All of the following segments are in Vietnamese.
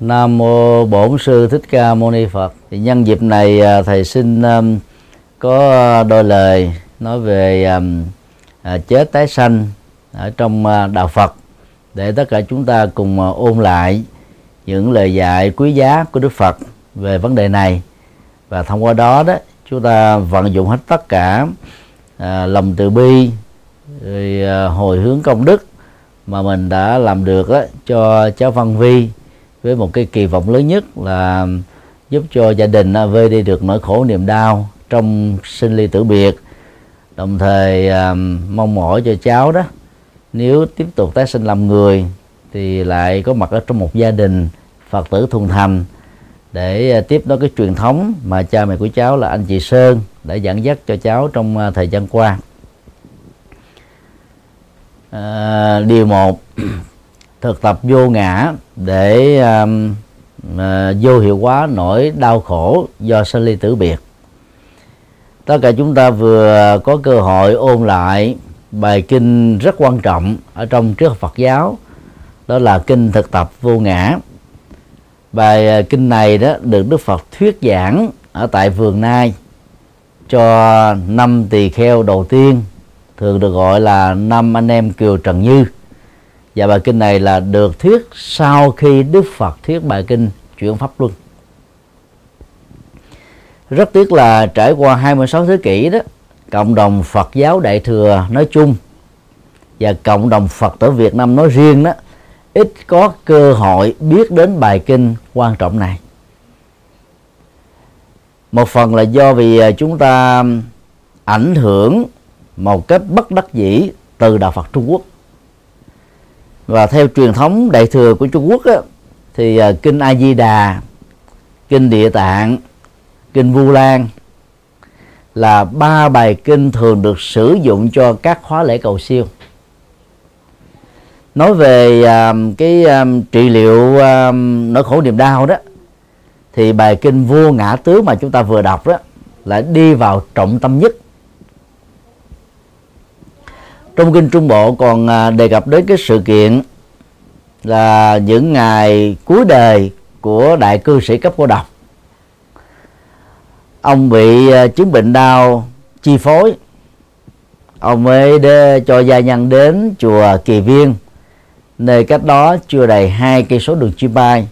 Nam mô Bổn sư Thích Ca Mâu Ni Phật. Thì nhân dịp này à, thầy xin um, có đôi lời nói về um, chết tái sanh ở trong à, đạo Phật để tất cả chúng ta cùng à, ôn lại những lời dạy quý giá của Đức Phật về vấn đề này và thông qua đó đó chúng ta vận dụng hết tất cả à, lòng từ bi rồi à, hồi hướng công đức mà mình đã làm được đó, cho cháu Văn Vi với một cái kỳ vọng lớn nhất là giúp cho gia đình vơi đi được nỗi khổ niềm đau trong sinh ly tử biệt. Đồng thời à, mong mỏi cho cháu đó nếu tiếp tục tái sinh làm người thì lại có mặt ở trong một gia đình phật tử thuần thành. Để à, tiếp nối cái truyền thống mà cha mẹ của cháu là anh chị Sơn đã dẫn dắt cho cháu trong à, thời gian qua. À, điều một thực tập vô ngã để um, uh, vô hiệu hóa nỗi đau khổ do sinh ly tử biệt. Tất cả chúng ta vừa có cơ hội ôn lại bài kinh rất quan trọng ở trong trước Phật giáo đó là kinh thực tập vô ngã. Bài à, kinh này đó được Đức Phật thuyết giảng ở tại vườn Nai cho năm tỳ kheo đầu tiên thường được gọi là năm anh em kiều Trần Như và bài kinh này là được thuyết sau khi Đức Phật thuyết bài kinh chuyển pháp luân. Rất tiếc là trải qua 26 thế kỷ đó, cộng đồng Phật giáo Đại thừa nói chung và cộng đồng Phật tử Việt Nam nói riêng đó, ít có cơ hội biết đến bài kinh quan trọng này. Một phần là do vì à, chúng ta ảnh hưởng một cách bất đắc dĩ từ đạo Phật Trung Quốc và theo truyền thống đại thừa của Trung Quốc á, thì uh, kinh A Di Đà, kinh Địa Tạng, kinh Vu Lan là ba bài kinh thường được sử dụng cho các khóa lễ cầu siêu. Nói về uh, cái uh, trị liệu uh, nỗi khổ niềm đau đó thì bài kinh vô ngã tướng mà chúng ta vừa đọc đó lại đi vào trọng tâm nhất trong kinh trung bộ còn à, đề cập đến cái sự kiện là những ngày cuối đời của đại cư sĩ cấp cô độc. Ông bị à, chứng bệnh đau chi phối. Ông mới để cho gia nhân đến chùa kỳ viên nơi cách đó chưa đầy hai cây số đường chi bay.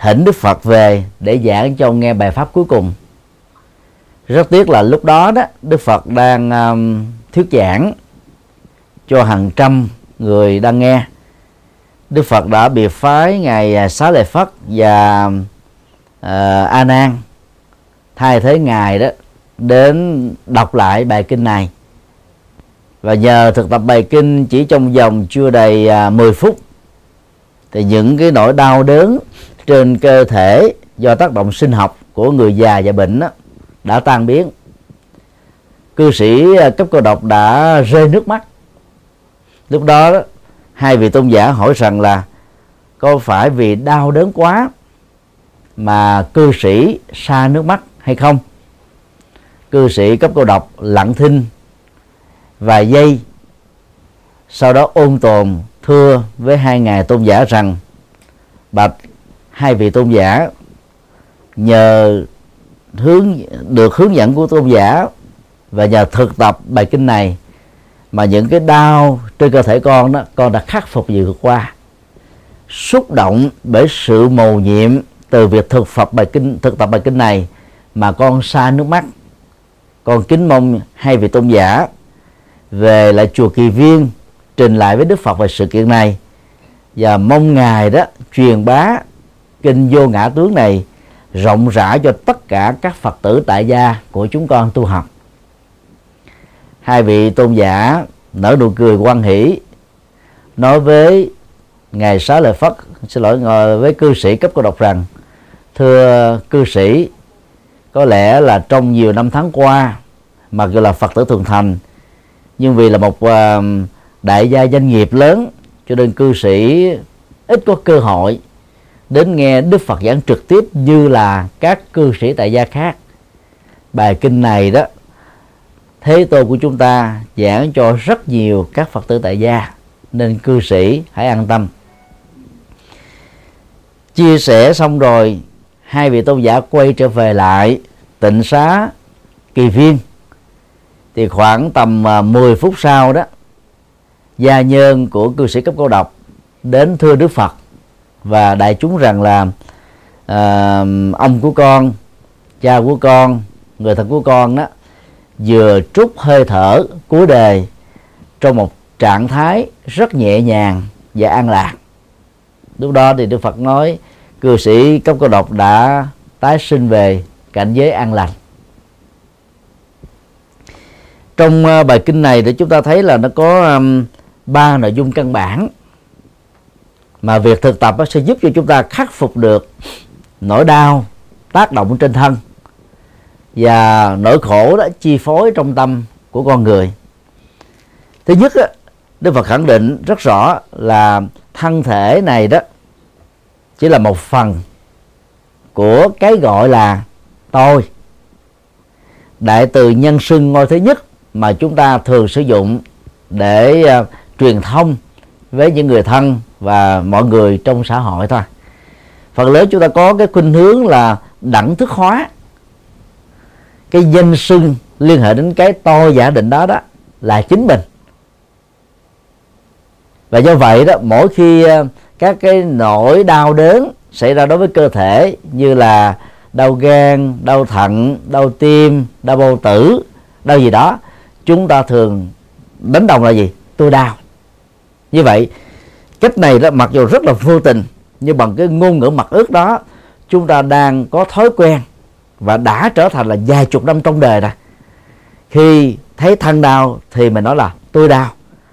Thỉnh đức phật về để giảng cho ông nghe bài pháp cuối cùng. Rất tiếc là lúc đó đó đức phật đang um, thuyết giảng cho hàng trăm người đang nghe. Đức Phật đã biệt phái ngài Xá Lợi Phất và uh, A Nan thay thế ngài đó đến đọc lại bài kinh này. Và nhờ thực tập bài kinh chỉ trong vòng chưa đầy à, uh, 10 phút thì những cái nỗi đau đớn trên cơ thể do tác động sinh học của người già và bệnh đó, đã tan biến. Cư sĩ à, cấp cô độc đã rơi nước mắt lúc đó, hai vị tôn giả hỏi rằng là, có phải vì đau đớn quá mà cư sĩ xa nước mắt hay không? Cư sĩ cấp cô độc lặng thinh vài giây, sau đó ôn tồn thưa với hai ngài tôn giả rằng, bạch, hai vị tôn giả nhờ hướng, được hướng dẫn của tôn giả và nhờ thực tập bài kinh này mà những cái đau trên cơ thể con đó, con đã khắc phục vượt qua. Xúc động bởi sự mầu nhiệm từ việc thực phật bài kinh, thực tập bài kinh này mà con xa nước mắt. Con kính mong hai vị tôn giả về lại chùa kỳ viên trình lại với đức phật về sự kiện này. Và mong ngài đó truyền bá kinh vô ngã tướng này rộng rãi cho tất cả các phật tử tại gia của chúng con tu học hai vị tôn giả nở nụ cười quan hỷ, nói với ngài xá lợi phất, xin lỗi ngồi với cư sĩ cấp cô độc rằng, thưa cư sĩ, có lẽ là trong nhiều năm tháng qua mặc dù là phật tử thường thành, nhưng vì là một ờ, đại gia doanh nghiệp lớn, cho nên cư sĩ ít có cơ hội đến nghe đức phật giảng trực tiếp như là các cư sĩ tại gia khác. Bài kinh này đó thế tôn của chúng ta giảng cho rất nhiều các phật tử tại gia nên cư sĩ hãy an tâm. Chia sẻ xong rồi hai vị tôn giả quay trở về lại tịnh xá kỳ viên. Thì khoảng tầm à, 10 phút sau đó gia nhân của cư sĩ cấp cô độc đến thưa đức phật và đại chúng rằng là uh, ông của con cha của con người thân của con đó vừa trút hơi thở cuối đời trong một trạng thái rất nhẹ nhàng và an lạc. Lúc đó thì đức phật nói, cư sĩ cấp cô độc đã tái sinh về cảnh giới an lành. Trong ờ, bài kinh này để chúng ta thấy là nó có ba nội dung căn bản mà việc thực tập sẽ giúp cho chúng ta khắc phục được nỗi đau tác động trên thân và nỗi khổ đó chi phối trong tâm của con người. Thứ nhất đó, đức phật khẳng định rất rõ là thân thể này đó chỉ là một phần của cái gọi là tôi. Đại từ nhân xưng ngôi thứ nhất mà chúng ta thường sử dụng để uh, truyền thông với những người thân và mọi người trong xã hội thôi. Phần lớn chúng ta có cái khuynh hướng là đẳng thức hóa cái danh xưng liên hệ đến cái tôi giả định đó đó là chính mình. Và do vậy đó, mỗi khi ờ, các cái nỗi đau đớn xảy ra đối với cơ thể như là đau gan, đau thận, đau tim, đau bao tử, đau gì đó, chúng ta thường đánh đồng là gì? Tôi đau. Như vậy, cách này đó mặc dù rất là vô tình, nhưng bằng cái ngôn ngữ mặt ước đó, chúng ta đang có thói quen và đã trở thành là vài chục năm trong đời rồi. Khi thấy thân đau thì mình nói là tôi đau.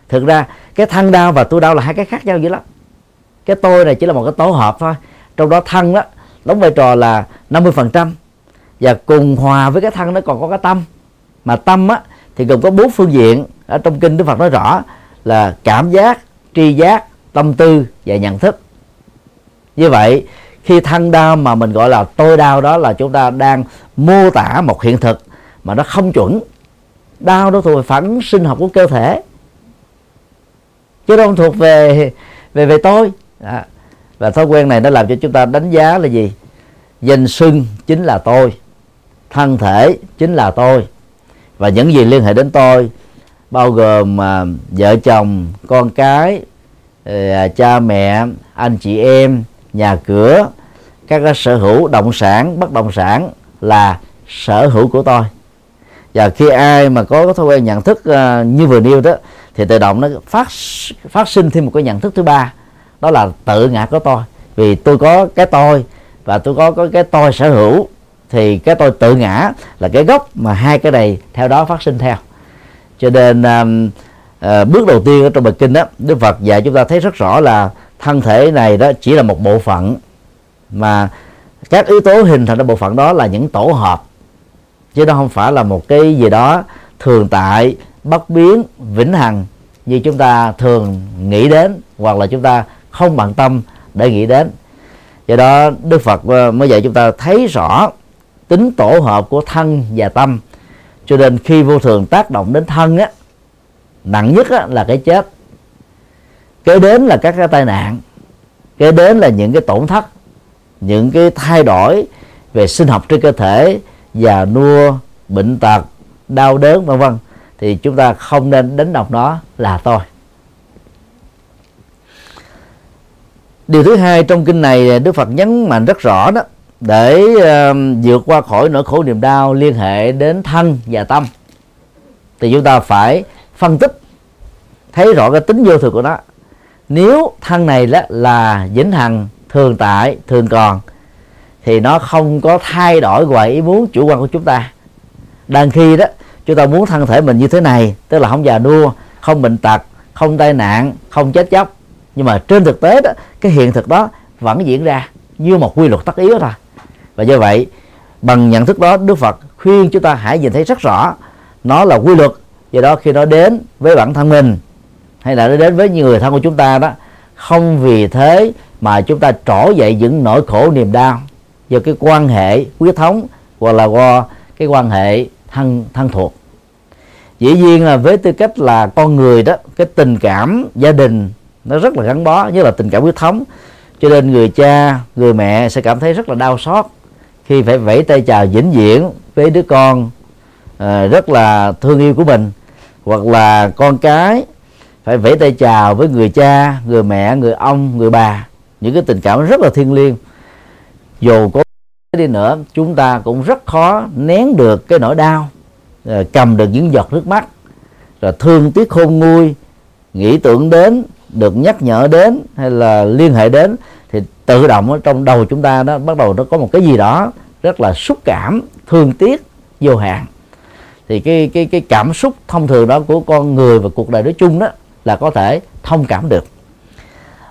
Thực ra cái thân đau và tôi đau là hai cái khác nhau dữ lắm. Cái tôi này chỉ là một cái tổ hợp thôi. Trong đó thân đó đóng vai trò là 50% và cùng hòa với cái thân nó còn có cái tâm. Mà tâm á, thì gồm có bốn phương diện. Ở trong kinh Đức Phật nói rõ là cảm giác, tri giác, tâm tư và nhận thức. Như vậy khi thân đau mà mình gọi là tôi đau đó là chúng ta đang mô tả một hiện thực mà nó không chuẩn. Đau đó thuộc phản sinh học của cơ thể. Chứ không thuộc về về về tôi. À, và thói quen này nó làm cho chúng ta đánh giá là gì? Danh xưng chính là tôi. Thân thể chính là tôi. Và những gì liên hệ đến tôi bao gồm mà vợ chồng con cái à, cha mẹ anh chị em nhà cửa các cái sở hữu động sản bất động sản là sở hữu của tôi. Và khi ai mà có cái thói quen nhận thức uh, như vừa nêu đó thì tự động nó phát phát sinh thêm một cái nhận thức thứ ba đó là tự ngã của tôi. Vì tôi có cái tôi và tôi có, có cái tôi sở hữu thì cái tôi tự ngã là cái gốc mà hai cái này theo đó phát sinh theo. Cho nên uh, uh, bước đầu tiên ở trong bài kinh đó đức phật dạy chúng ta thấy rất rõ là thân thể này đó chỉ là một bộ phận mà các yếu tố hình thành ra bộ phận đó là những tổ hợp. Chứ nó không phải là một cái gì đó thường tại bất biến vĩnh hằng như chúng ta thường nghĩ đến hoặc là chúng ta không bằng tâm để nghĩ đến. Do đó đức phật ờ, mới dạy chúng ta thấy rõ tính tổ hợp của thân và tâm. Cho nên khi vô thường tác động đến thân á nặng nhất á, là cái chết kế đến là các cái tai nạn kế đến là những cái tổn thất những cái thay đổi về sinh học trên cơ thể già nua bệnh tật đau đớn vân vân thì chúng ta không nên đánh đồng nó là tôi điều thứ hai trong kinh này đức phật nhấn mạnh rất rõ đó để uh, vượt qua khỏi nỗi khổ niềm đau liên hệ đến thân và tâm thì chúng ta phải phân tích thấy rõ cái tính vô thường của nó nếu thân này đó là vĩnh hằng, thường tại, thường còn, thì nó không có thay đổi ngoài ý muốn chủ quan của chúng ta. Đang khi đó, chúng ta muốn thân thể mình như thế này, tức là không già nua, không bệnh tật, không tai nạn, không chết chóc. Nhưng mà trên thực tế đó, cái hiện thực đó vẫn diễn ra như một quy luật tất yếu thôi. Và do vậy, bằng nhận thức đó, đức phật khuyên chúng ta hãy nhìn thấy rất rõ, nó là quy luật. Do đó khi nó đến với bản thân mình hay là nó đến với những người thân của chúng ta đó không vì thế mà chúng ta trổ dậy những nỗi khổ niềm đau do cái quan hệ huyết thống hoặc là qua cái quan hệ thân thân thuộc. Dĩ nhiên là với tư cách là con người đó cái tình cảm gia đình nó rất là gắn bó như là tình cảm huyết thống. Cho nên người cha người mẹ sẽ cảm thấy rất là đau xót khi phải vẫy tay chào vĩnh viễn với đứa con uh, rất là thương yêu của mình. Hoặc là con cái phải vẫy tay chào với người cha, người mẹ, người ông, người bà. Những cái tình cảm rất là thiêng liêng. Dù có đi nữa, chúng ta cũng rất khó nén được cái nỗi đau ờ, cầm được những giọt nước mắt. Rồi thương tiếc khôn nguôi, nghĩ tưởng đến, được nhắc nhở đến, hay là liên hệ đến, thì tự động ở trong đầu chúng ta đó, bắt đầu nó có một cái gì đó rất là xúc cảm, thương tiếc, vô hạn. Thì cái cái cái cảm xúc thông thường đó của con người và cuộc đời nói chung đó là có thể thông cảm được.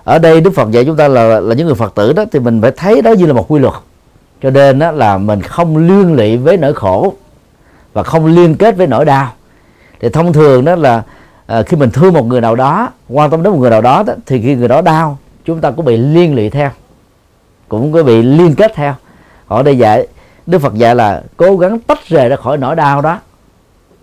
Ở đây đức phật dạy chúng ta là là những người phật tử đó thì mình phải thấy đó như là một quy luật. Cho nên đó là mình không liên lụy với nỗi khổ và không liên kết với nỗi đau. Thì thông thường đó là à, khi mình thương một người nào đó quan tâm đến một người nào đó, đó thì khi người đó đau chúng ta cũng bị liên lụy theo cũng có bị liên kết theo. Họ đây dạy đức phật dạy là cố gắng tách rời ra khỏi nỗi đau đó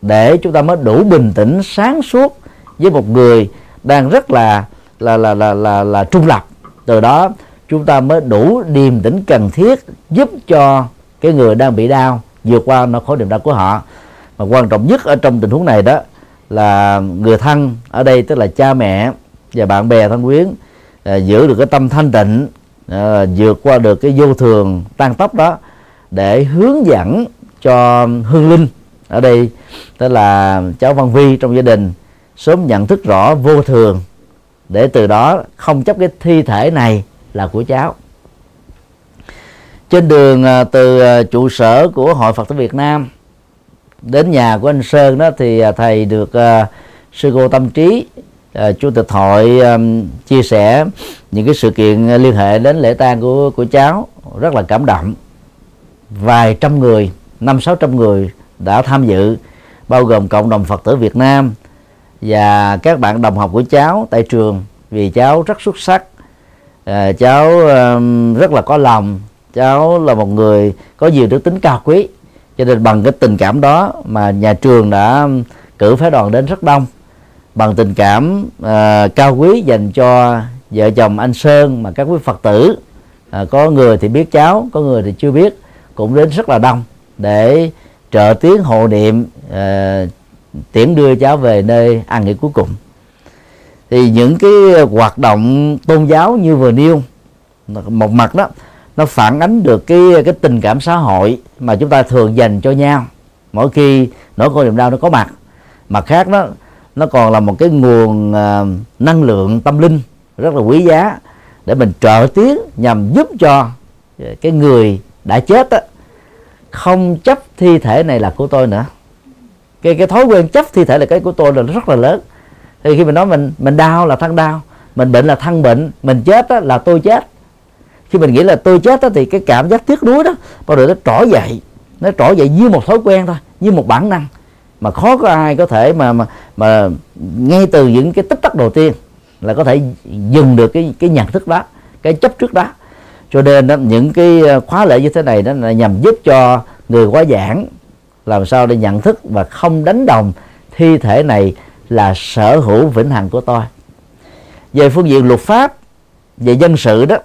để chúng ta mới đủ bình tĩnh sáng suốt với một người đang rất là là là là là, là trung lập. Từ đó chúng ta mới đủ điềm tĩnh cần thiết giúp cho cái người đang bị đau vượt qua nỗi khổ niềm đau của họ. Mà quan trọng nhất ở trong tình huống này đó là người thân ở đây tức là cha mẹ và bạn bè thân quyến à, giữ được cái tâm thanh tịnh à, vượt qua được cái vô thường tan tóc đó để hướng dẫn cho hương linh ở đây tức là cháu văn vi trong gia đình sớm nhận thức rõ vô thường, để từ đó không chấp cái thi thể này là của cháu. Trên đường à, từ à, trụ sở của hội phật tử việt nam đến nhà của anh sơn đó thì à, thầy được sư cô tâm trí chủ tịch hội chia sẻ những cái sự kiện liên hệ đến lễ tang của của cháu, rất là cảm động. Vài trăm người, năm sáu trăm người đã tham dự, bao gồm cộng đồng phật tử việt nam và các bạn đồng học của cháu tại trường vì cháu rất xuất sắc. À, cháu um, rất là có lòng. Cháu là một người có nhiều đức tính cao quý. Cho nên bằng cái tình cảm đó mà nhà trường đã um, cử phái đoàn đến rất đông. Bằng tình cảm uh, cao quý dành cho vợ chồng anh Sơn mà các quý Phật tử uh, có người thì biết cháu có người thì chưa biết cũng đến rất là đông để trợ tiếng hộ niệm uh, tiễn đưa cháu về nơi an nghỉ cuối cùng. Thì những cái hoạt động tôn giáo như vừa nêu một mặt đó nó phản ánh được cái cái tình cảm xã hội mà chúng ta thường dành cho nhau. Mỗi khi nỗi khổ niềm đau nó có mặt. Mặt khác đó nó còn là một cái nguồn uh, năng lượng tâm linh rất là quý giá để mình trợ tiếng nhằm giúp cho cái người đã chết đó, không chấp thi thể này là của tôi nữa cái cái thói quen chấp thi thể là cái của tôi là rất là lớn. Thì khi mình nói mình mình đau là thân đau mình bệnh là thân bệnh mình chết đó, là tôi chết. Khi mình nghĩ là tôi chết đó, thì cái cảm giác tiếc nuối đó bao giờ nó trỗi dậy nó trỗi dậy như một thói quen thôi như một bản năng. Mà khó có ai có thể mà mà mà ngay từ những cái tích tắc đầu tiên là có thể dừng được cái cái nhận thức đó cái chấp trước đó. Cho nên đó, những cái ờ, khóa lễ như thế này đó là nhằm giúp cho người quá giảng làm sao để nhận thức và không đánh đồng thi thể này là sở hữu vĩnh hằng của tôi. Về phương diện luật pháp về dân sự đó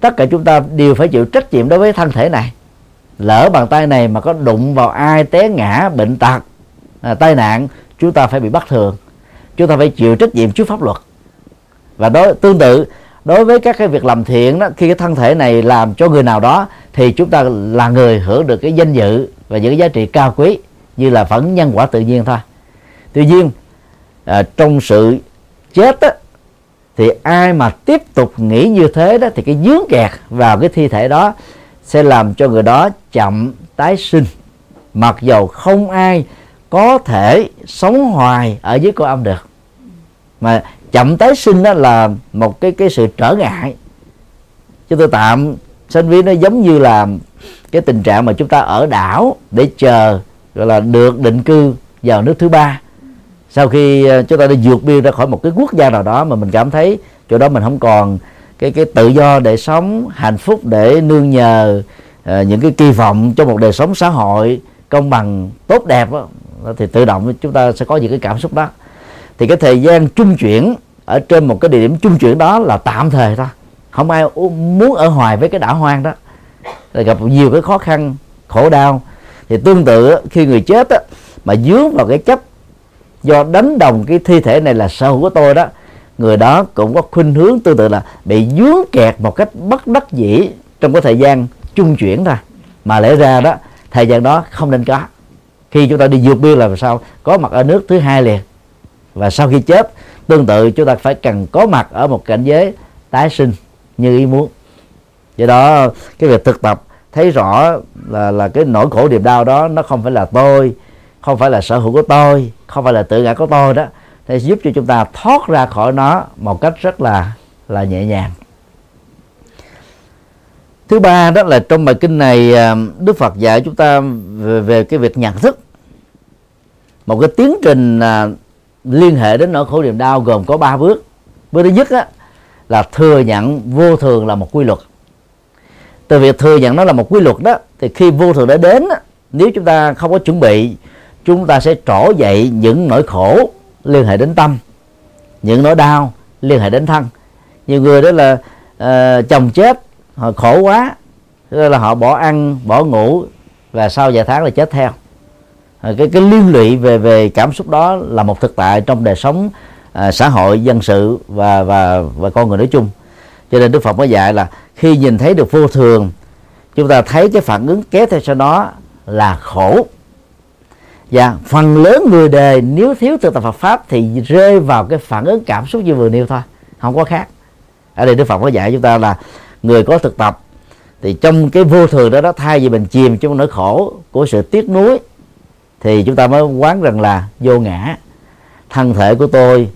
tất cả chúng ta đều phải chịu trách nhiệm đối với thân thể này. Lỡ bàn tay này mà có đụng vào ai té ngã bệnh tật à, tai nạn chúng ta phải bị bắt thường. Chúng ta phải chịu trách nhiệm trước pháp luật. Và đó tương tự đối với các cái việc làm thiện đó khi cái thân thể này làm cho người nào đó thì chúng ta là người hưởng được cái danh dự và những cái giá trị cao quý như là phẫn nhân quả tự nhiên thôi. Tuy nhiên à, trong sự chết đó, thì ai mà tiếp tục nghĩ như thế đó thì cái dướng kẹt vào cái thi thể đó sẽ làm cho người đó chậm tái sinh. Mặc dầu không ai có thể sống hoài ở dưới cõi âm được. Mà chậm tái sinh đó là một cái cái sự trở ngại. Chúng tôi tạm sinh viên nó giống như là cái tình trạng mà chúng ta ở đảo để chờ gọi là được định cư vào nước thứ ba. Sau khi ờ, chúng ta đã vượt biên ra khỏi một cái quốc gia nào đó mà mình cảm thấy chỗ đó mình không còn cái cái tự do để sống hạnh phúc để nương nhờ uh, những cái kỳ vọng cho một đời sống xã hội công bằng tốt đẹp đó, thì tự động chúng ta sẽ có những cái cảm xúc đó thì cái thời gian trung chuyển ở trên một cái địa điểm trung chuyển đó là tạm thời thôi. Không ai muốn ở hoài với cái đảo hoang đó. Là gặp nhiều cái khó khăn khổ đau. Thì tương tự khi người chết á, mà dướng vào cái chấp do đánh đồng cái thi thể này là sở hữu của tôi đó người đó cũng có khuynh hướng tương tự là bị dướng kẹt một cách bất đắc dĩ trong cái thời gian trung chuyển thôi. Mà lẽ ra đó thời gian đó không nên có. Khi chúng ta đi vượt biên là sao? Có mặt ở nước thứ hai liền và sau khi chết tương tự chúng ta phải cần có mặt ở một cảnh giới tái sinh như ý muốn. Do đó cái việc thực tập thấy rõ là là cái nỗi khổ niềm đau đó nó không phải là tôi không phải là sở hữu của tôi không phải là tự ngã của tôi đó thì giúp cho chúng ta thoát ra khỏi nó một cách rất là là nhẹ nhàng. Thứ ba đó là trong bài kinh này à, đức phật dạy chúng ta về, về cái việc nhận thức. Một cái tiến trình à, liên hệ đến nỗi khổ niềm đau gồm có ba bước. Bước thứ nhất á, là thừa nhận vô thường là một quy luật. Từ việc thừa nhận nó là một quy luật đó thì khi vô thường đã đến á, nếu chúng ta không có chuẩn bị chúng ta sẽ trổ dậy những nỗi khổ liên hệ đến tâm những nỗi đau liên hệ đến thân. Nhiều người đó là uh, chồng chết họ khổ quá là họ bỏ ăn bỏ ngủ và sau vài tháng là chết theo. Ờ, cái cái liên lụy về về cảm xúc đó là một thực tại trong đời sống à, xã hội dân sự và và và con người nói chung. Cho nên đức phật mới dạy là khi nhìn thấy được vô thường chúng ta thấy cái phản ứng kéo theo sau đó là khổ. Và phần lớn người đời nếu thiếu thực tập Phật pháp thì rơi vào cái phản ứng cảm xúc như vừa nêu thôi không có khác. Ở đây Đức Phật có dạy chúng ta là người có thực tập thì trong cái vô thường đó đó thay vì mình chìm trong nỗi khổ của sự tiếc nuối thì chúng ta mới quán rằng là vô ngã. Thân thể của tôi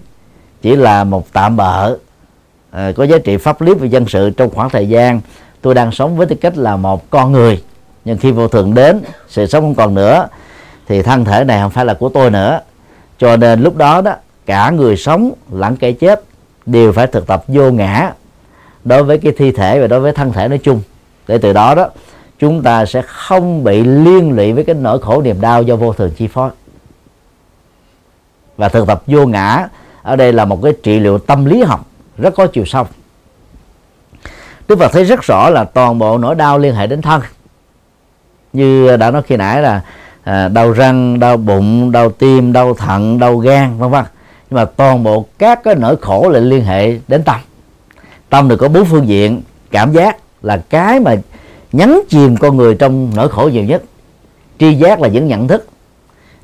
chỉ là một tạm bợ à, có giá trị pháp lý và dân sự trong khoảng thời gian tôi đang sống với tư cách là một con người. Nhưng khi vô thường đến sự sống không còn nữa thì thân thể này không phải là của tôi nữa. Cho nên lúc đó đó cả người sống lẫn kẻ chết đều phải thực tập vô ngã đối với cái thi thể và đối với thân thể nói chung. Để từ đó đó chúng ta sẽ không bị liên lụy với cái nỗi khổ niềm đau do vô thường chi phối. Và thực tập vô ngã ở đây là một cái trị liệu tâm lý học rất có chiều sâu. Đức Phật thấy rất rõ là toàn bộ nỗi đau liên hệ đến thân. Như đã nói khi nãy là à, đau răng đau bụng đau tim đau thận đau gan vân vân. Nhưng mà toàn bộ các cái nỗi khổ lại liên hệ đến tâm. Tâm được có bốn phương diện cảm giác là cái mà nhấn chìm con người trong nỗi khổ nhiều nhất. Tri giác là những nhận thức.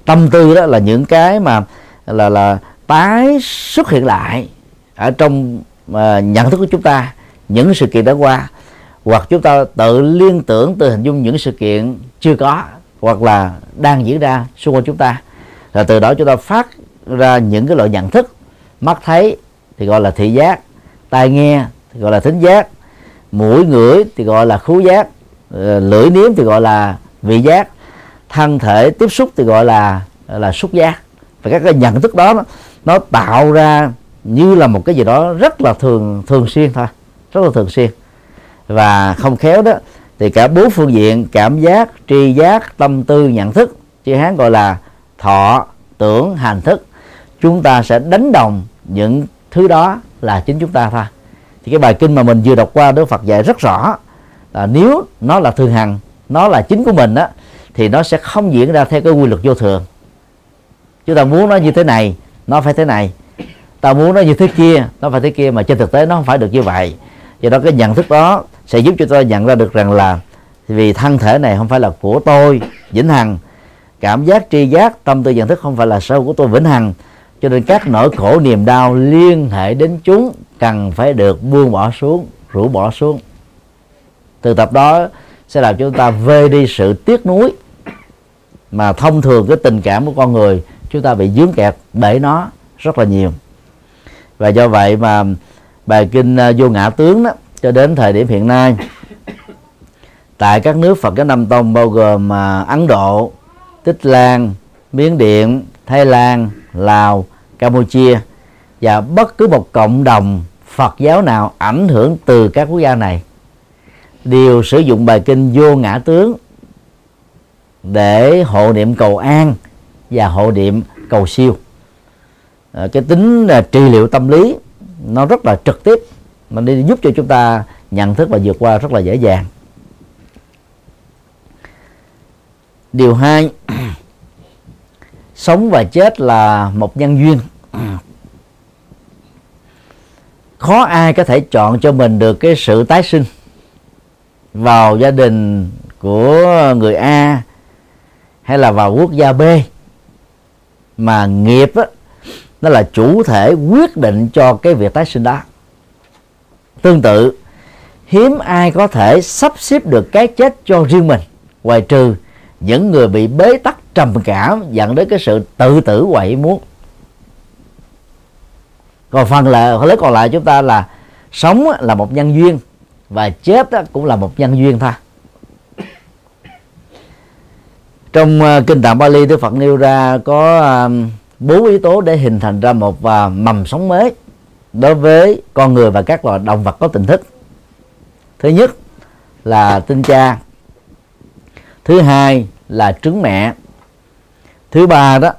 Tâm tư đó là những cái mà là là tái xuất hiện lại ở trong uh, nhận thức của chúng ta những sự kiện đã qua. Hoặc chúng ta tự liên tưởng từ hình dung những sự kiện chưa có hoặc là đang diễn ra xung quanh chúng ta. Là từ đó chúng ta phát ra những cái loại nhận thức. Mắt thấy thì gọi là thị giác tai nghe thì gọi là thính giác. Mũi ngửi thì gọi là khứu giác. Ờ, lưỡi nếm thì gọi là vị giác thân thể tiếp xúc thì gọi là là xúc giác. Và các cái nhận thức đó nó, nó tạo ra như là một cái gì đó rất là thường thường xuyên thôi rất là thường xuyên. Và không khéo đó thì cả bốn phương diện cảm giác tri giác tâm tư nhận thức chữ hán gọi là thọ tưởng hành thức chúng ta sẽ đánh đồng những thứ đó là chính chúng ta thôi. Thì cái bài kinh mà mình vừa đọc qua Đức Phật dạy rất rõ là nếu nó là thường hằng nó là chính của mình đó, thì nó sẽ không diễn ra theo cái quy luật vô thường. Chúng ta muốn nó như thế này nó phải thế này. Ta muốn nó như thế kia nó phải thế kia mà trên thực tế nó không phải được như vậy. Do đó cái nhận thức đó sẽ giúp cho ta nhận ra được rằng là vì thân thể này không phải là của tôi vĩnh hằng. Cảm giác tri giác tâm tư nhận thức không phải là sâu của tôi vĩnh hằng. Cho nên các nỗi khổ niềm đau liên hệ đến chúng cần phải được buông bỏ xuống rũ bỏ xuống từ tập đó sẽ làm cho chúng ta vơi đi sự tiếc nuối mà thông thường cái tình cảm của con người chúng ta bị dướng kẹt bởi nó rất là nhiều. Và do vậy mà bài kinh à, vô ngã tướng đó cho đến thời điểm hiện nay tại các nước Phật giáo Nam Tông bao gồm mà Ấn Độ, Tích Lan, Miến Điện, Thái Lan, Lào, Campuchia và bất cứ một cộng đồng Phật giáo nào ảnh hưởng từ các quốc gia này đều sử dụng bài kinh vô ngã tướng để hộ niệm cầu an và hộ niệm cầu siêu. À, cái tính là trị liệu tâm lý nó rất là trực tiếp nó đi giúp cho chúng ta nhận thức và vượt qua rất là dễ dàng. Điều hai sống và chết là một nhân duyên. Khó ai có thể chọn cho mình được cái sự tái sinh vào gia đình của người A hay là vào quốc gia B. Mà nghiệp á, nó là chủ thể quyết định cho cái việc tái sinh đó. Tương tự hiếm ai có thể sắp xếp được cái chết cho riêng mình ngoài trừ những người bị bế tắc trầm cảm dẫn đến cái sự tự tử quậy muốn. Còn phần là lấy còn lại chúng ta là sống là một nhân duyên và chết cũng là một nhân duyên thôi. Trong uh, kinh tạng Bali Đức Phật nêu ra có bốn bốn yếu tố để hình thành ra một và mầm sống mới đối với con người và các loài động vật có tình thức. Thứ nhất là tinh cha. Thứ hai là trứng mẹ. Thứ ba đó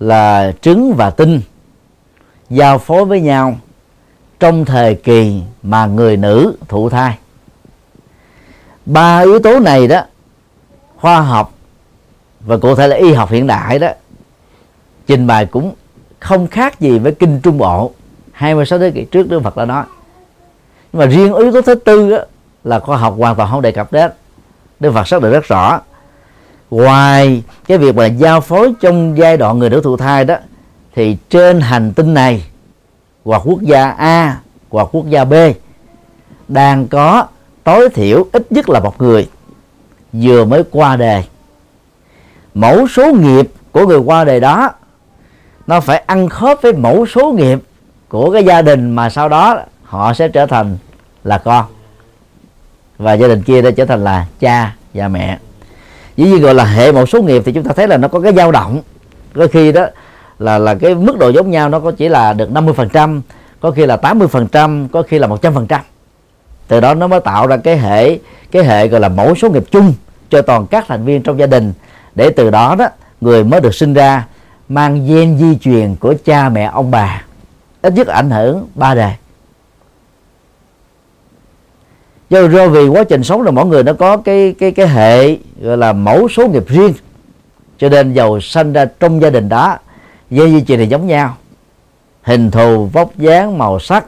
là trứng và tinh giao phối với nhau trong thời kỳ mà người nữ thụ thai. Ba yếu tố này đó khoa học và cụ thể là y học hiện đại đó trình bày cũng không khác gì với kinh trung bộ 26 thế kỷ trước Đức Phật đã nói. Nhưng mà riêng yếu tố thứ tư đó, là khoa học hoàn toàn không đề cập đến. Đức Phật xác định rất rõ ngoài cái việc mà giao phối trong giai đoạn người nữ thụ thai đó thì trên hành tinh này hoặc quốc gia A hoặc quốc gia B đang có tối thiểu ít nhất là một người vừa mới qua đời mẫu số nghiệp của người qua đời đó, nó phải ăn khớp với mẫu số nghiệp của cái gia đình mà sau đó họ sẽ trở thành là con. Và gia đình kia đã trở thành là cha và mẹ. Dĩ nhiên gọi là hệ mẫu số nghiệp thì chúng ta thấy là nó có cái dao động. Có khi đó là là cái mức độ giống nhau nó có chỉ là được 50% có khi là 80% có khi là 100% từ đó nó mới tạo ra cái hệ cái hệ gọi là mẫu số nghiệp chung cho toàn các thành viên trong gia đình. Để từ đó đó người mới được sinh ra mang gen di truyền của cha mẹ ông bà ít nhất ảnh hưởng ba đời do, do vì quá trình sống là mỗi người nó có cái cái cái hệ gọi là mẫu số nghiệp riêng. Cho nên giàu sanh ra trong gia đình đó dây di trì thì giống nhau. Hình thù, vóc dáng, màu sắc,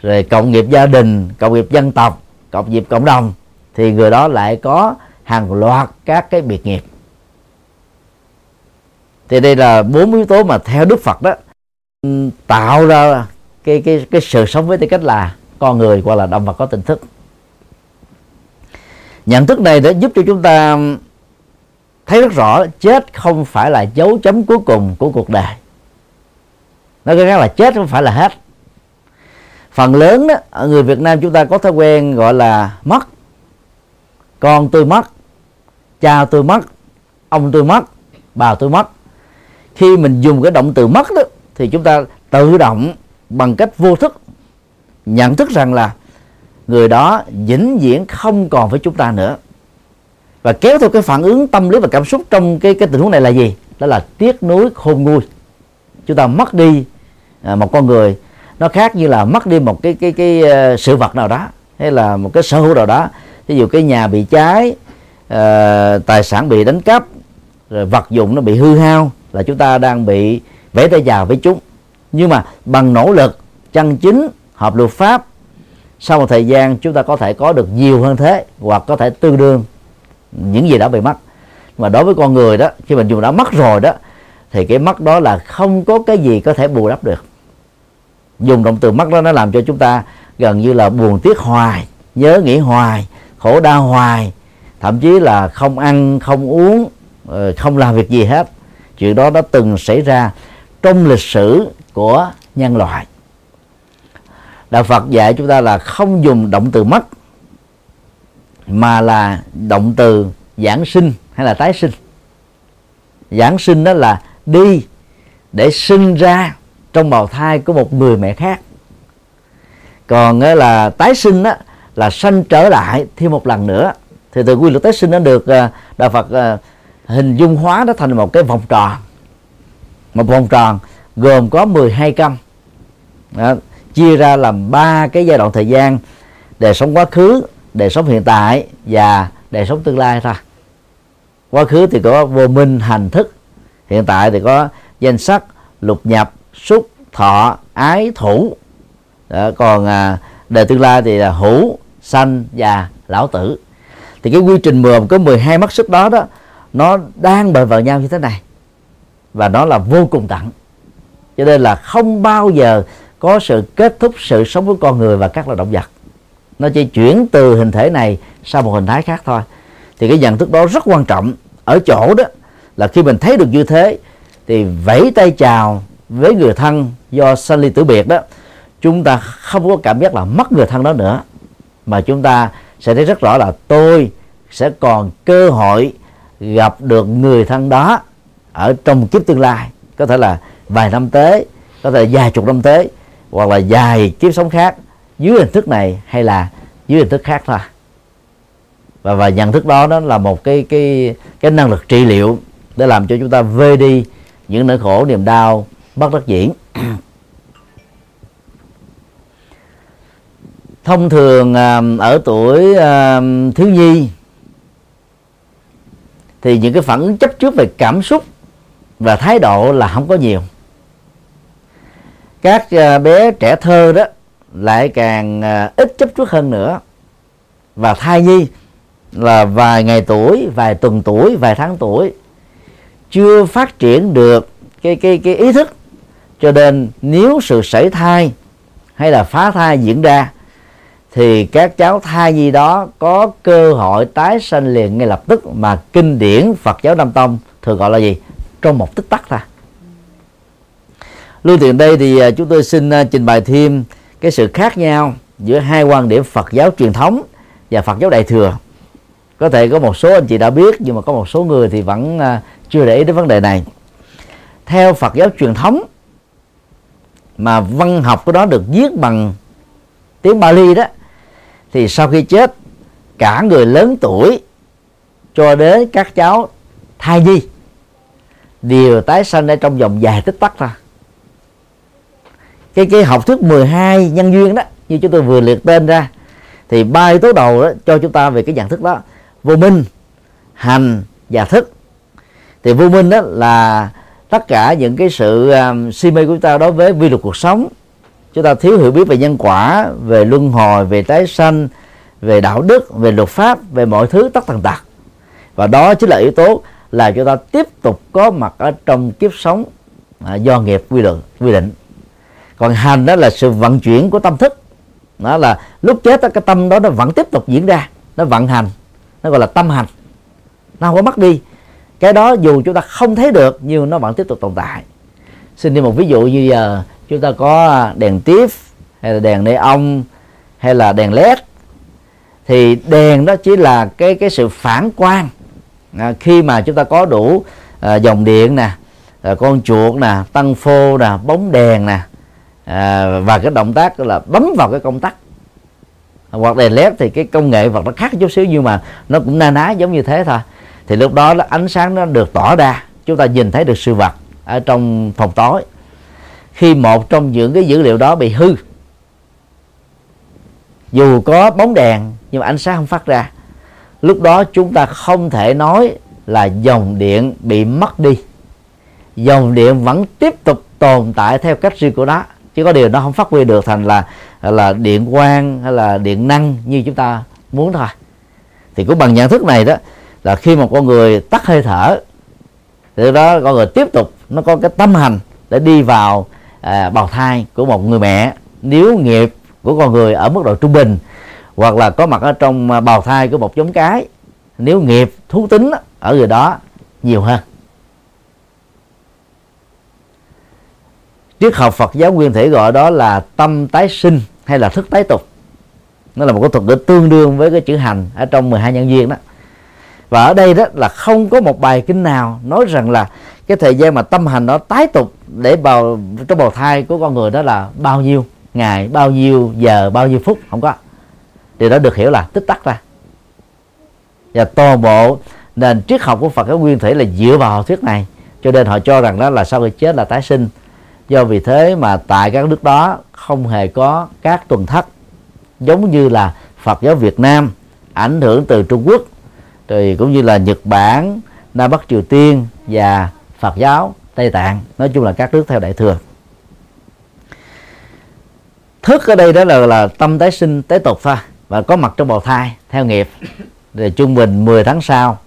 rồi cộng nghiệp gia đình, cộng nghiệp dân tộc, cộng nghiệp cộng đồng, thì người đó lại có hàng loạt các cái biệt nghiệp. Thì đây là bốn yếu tố mà theo đức phật đó, tạo ra cái cái cái sự sống với tư cách là con người hoặc là động vật có tình thức. Nhận thức này đã giúp cho chúng ta thấy rất rõ, chết không phải là dấu chấm cuối cùng của cuộc đời. Nói cái khác là chết không phải là hết. Phần lớn đó, ở người Việt Nam chúng ta có thói quen gọi là mất. Con tôi mất, cha tôi mất, ông tôi mất, bà tôi mất. Khi mình dùng cái động từ mất đó, thì chúng ta tự động bằng cách vô thức nhận thức rằng là người đó vĩnh viễn không còn với chúng ta nữa và kéo theo cái phản ứng tâm lý và cảm xúc trong cái cái tình huống này là gì? Đó là tiếc nuối khôn nguôi. Chúng ta mất đi à, một con người nó khác như là mất đi một cái cái cái, ờ, sự vật nào đó hay là một cái sở hữu nào đó. Ví dụ cái nhà bị cháy uh, tài sản bị đánh cắp rồi vật dụng nó bị hư hao là chúng ta đang bị vẽ tay già với chúng. Nhưng mà bằng nỗ lực chân chính hợp luật pháp sau một thời gian chúng ta có thể có được nhiều hơn thế hoặc có thể tương đương những gì đã bị mất. Mà đối với con người đó, khi mình dùng đã mất rồi đó, thì cái mất đó là không có cái gì có thể bù đắp được. Dùng động từ mất đó nó làm cho chúng ta gần như là buồn tiếc hoài, nhớ nghĩ hoài, khổ đau hoài, thậm chí là không ăn, không uống ờ, không làm việc gì hết. Chuyện đó đã từng xảy ra trong lịch sử của nhân loại. Đạo phật dạy chúng ta là không dùng động từ mất mà là động từ giảng sinh hay là tái sinh. Giảng sinh đó là đi để sinh ra trong bào thai của một người mẹ khác. Còn ờ, là tái sinh đó là sanh trở lại thêm một lần nữa. Thì từ quy luật tái sinh nó được ờ, đạo Phật ờ, hình dung hóa nó thành một cái vòng tròn. Một vòng tròn gồm có 12 căn. Đó. chia ra làm ba cái giai đoạn thời gian đời sống quá khứ đời sống hiện tại và đời sống tương lai thôi. Quá khứ thì có vô minh hành thức. Hiện tại thì có danh sắc lục nhập xúc thọ ái thủ. Đó, còn à, đời tương lai thì là hữu sanh và lão tử. Thì cái quy trình mười có 12 mắt xích đó đó nó đang bền vào nhau như thế này. Và nó là vô cùng tận cho nên là không bao giờ có sự kết thúc sự sống của con người và các loài động vật nó chỉ chuyển từ hình thể này sang một hình thái khác thôi. Thì cái nhận thức đó rất quan trọng. Ở chỗ đó là khi mình thấy được như thế, thì vẫy tay chào với người thân do sanh ly tử biệt đó, chúng ta không có cảm giác là mất người thân đó nữa. Mà chúng ta sẽ thấy rất rõ là tôi sẽ còn cơ hội gặp được người thân đó ở trong kiếp tương lai. Có thể là vài năm tới, có thể là vài chục năm tới, hoặc là vài kiếp sống khác dưới hình thức này hay là dưới hình thức khác thôi. Và và nhận thức đó đó là một cái cái cái năng lực trị liệu để làm cho chúng ta vơi đi những nỗi khổ, niềm đau, bất đắc dĩ. Thông thường à, ở tuổi à, thiếu nhi thì những cái phản ứng chấp trước về cảm xúc và thái độ là không có nhiều. Các à, bé trẻ thơ đó lại càng ờ, ít chấp trước hơn nữa. Và thai nhi là vài ngày tuổi, vài tuần tuổi, vài tháng tuổi chưa phát triển được cái cái cái ý thức. Cho nên nếu sự sảy thai hay là phá thai diễn ra thì các cháu thai nhi đó có cơ hội tái sanh liền ngay lập tức. Mà kinh điển Phật giáo Nam Tông thường gọi là gì? Trong một tích tắc thôi. Lưu tiền đây thì ờ, chúng tôi xin ờ, trình bày thêm cái sự khác nhau giữa hai quan điểm Phật giáo truyền thống và Phật giáo Đại thừa. Có thể có một số anh chị đã biết, nhưng mà có một số người thì vẫn à, chưa để ý đến vấn đề này. Theo Phật giáo truyền thống mà văn học của đó được viết bằng tiếng Bali đó, thì sau khi chết, cả người lớn tuổi cho đến các cháu thai nhi đều tái sanh ở trong vòng dài tích tắc ra cái cái học thuyết 12 nhân duyên đó như chúng tôi vừa liệt tên ra thì ba yếu tố đầu đó cho chúng ta về cái nhận thức đó. Vô minh hành và thức. Thì vô minh đó là tất cả những cái sự um, si mê của chúng ta đối với vi luật cuộc sống. Chúng ta thiếu hiểu biết về nhân quả về luân hồi về tái sanh về đạo đức về luật pháp về mọi thứ tất tần tật. Và đó chính là yếu tố là chúng ta tiếp tục có mặt ở trong kiếp sống à, do nghiệp quy định quy định còn hành đó là sự vận chuyển của tâm thức. Đó là lúc chết đó, cái tâm đó nó vẫn tiếp tục diễn ra nó vận hành nó gọi là tâm hành. Nó không có mất đi. Cái đó dù chúng ta không thấy được nhưng nó vẫn tiếp tục tồn tại. Xin đi một ví dụ như giờ chúng ta có đèn tiếp hay là đèn neon hay là đèn led thì đèn đó chỉ là cái cái sự phản quang. À, khi mà chúng ta có đủ à, dòng điện nè à, con chuột nè tăng phô nè bóng đèn nè à, và cái động tác là bấm vào cái công tắc. Hoặc đèn led thì cái công nghệ vật nó khác chút xíu nhưng mà nó cũng na ná giống như thế thôi. Thì lúc đó là ánh sáng nó được tỏ ra chúng ta nhìn thấy được sự vật ở trong phòng tối. Khi một trong những cái dữ liệu đó bị hư dù có bóng đèn nhưng mà ánh sáng không phát ra lúc đó chúng ta không thể nói là dòng điện bị mất đi. Dòng điện vẫn tiếp tục tồn tại theo cách riêng của nó chứ có điều nó không phát huy được thành là là điện quang hay là điện năng như chúng ta muốn thôi. Thì cũng bằng nhận thức này đó là khi một con người tắt hơi thở từ đó con người tiếp tục nó có cái tâm hành để đi vào à, bào thai của một người mẹ. Nếu nghiệp của con người ở mức độ trung bình hoặc là có mặt ở trong à, bào thai của một giống cái nếu nghiệp thú tính ở người đó nhiều hơn. Triết học Phật giáo nguyên thể gọi đó là tâm tái sinh hay là thức tái tục. Nó là một cái thuật ngữ tương đương với cái chữ hành ở trong 12 nhân duyên đó. Và ở đây đó là không có một bài kinh nào nói rằng là cái thời gian mà tâm hành nó tái tục để vào trong bào thai của con người đó là bao nhiêu ngày, bao nhiêu giờ, bao nhiêu phút, không có. Điều đó được hiểu là tích tắc ra. Và toàn bộ nền triết học của Phật giáo nguyên thể là dựa vào thuyết này, cho nên họ cho rằng đó là sau khi chết là tái sinh do vì thế mà tại các nước đó không hề có các tuần thất, giống như là Phật giáo Việt Nam, ảnh hưởng từ Trung Quốc rồi cũng như là Nhật Bản, Nam Bắc Triều Tiên và Phật giáo Tây Tạng. Nói chung là các nước theo Đại thừa. Thức ở đây đó là là tâm tái sinh tái tục thôi, và có mặt trong bào thai, theo nghiệp. Rồi trung bình 10 tháng sau,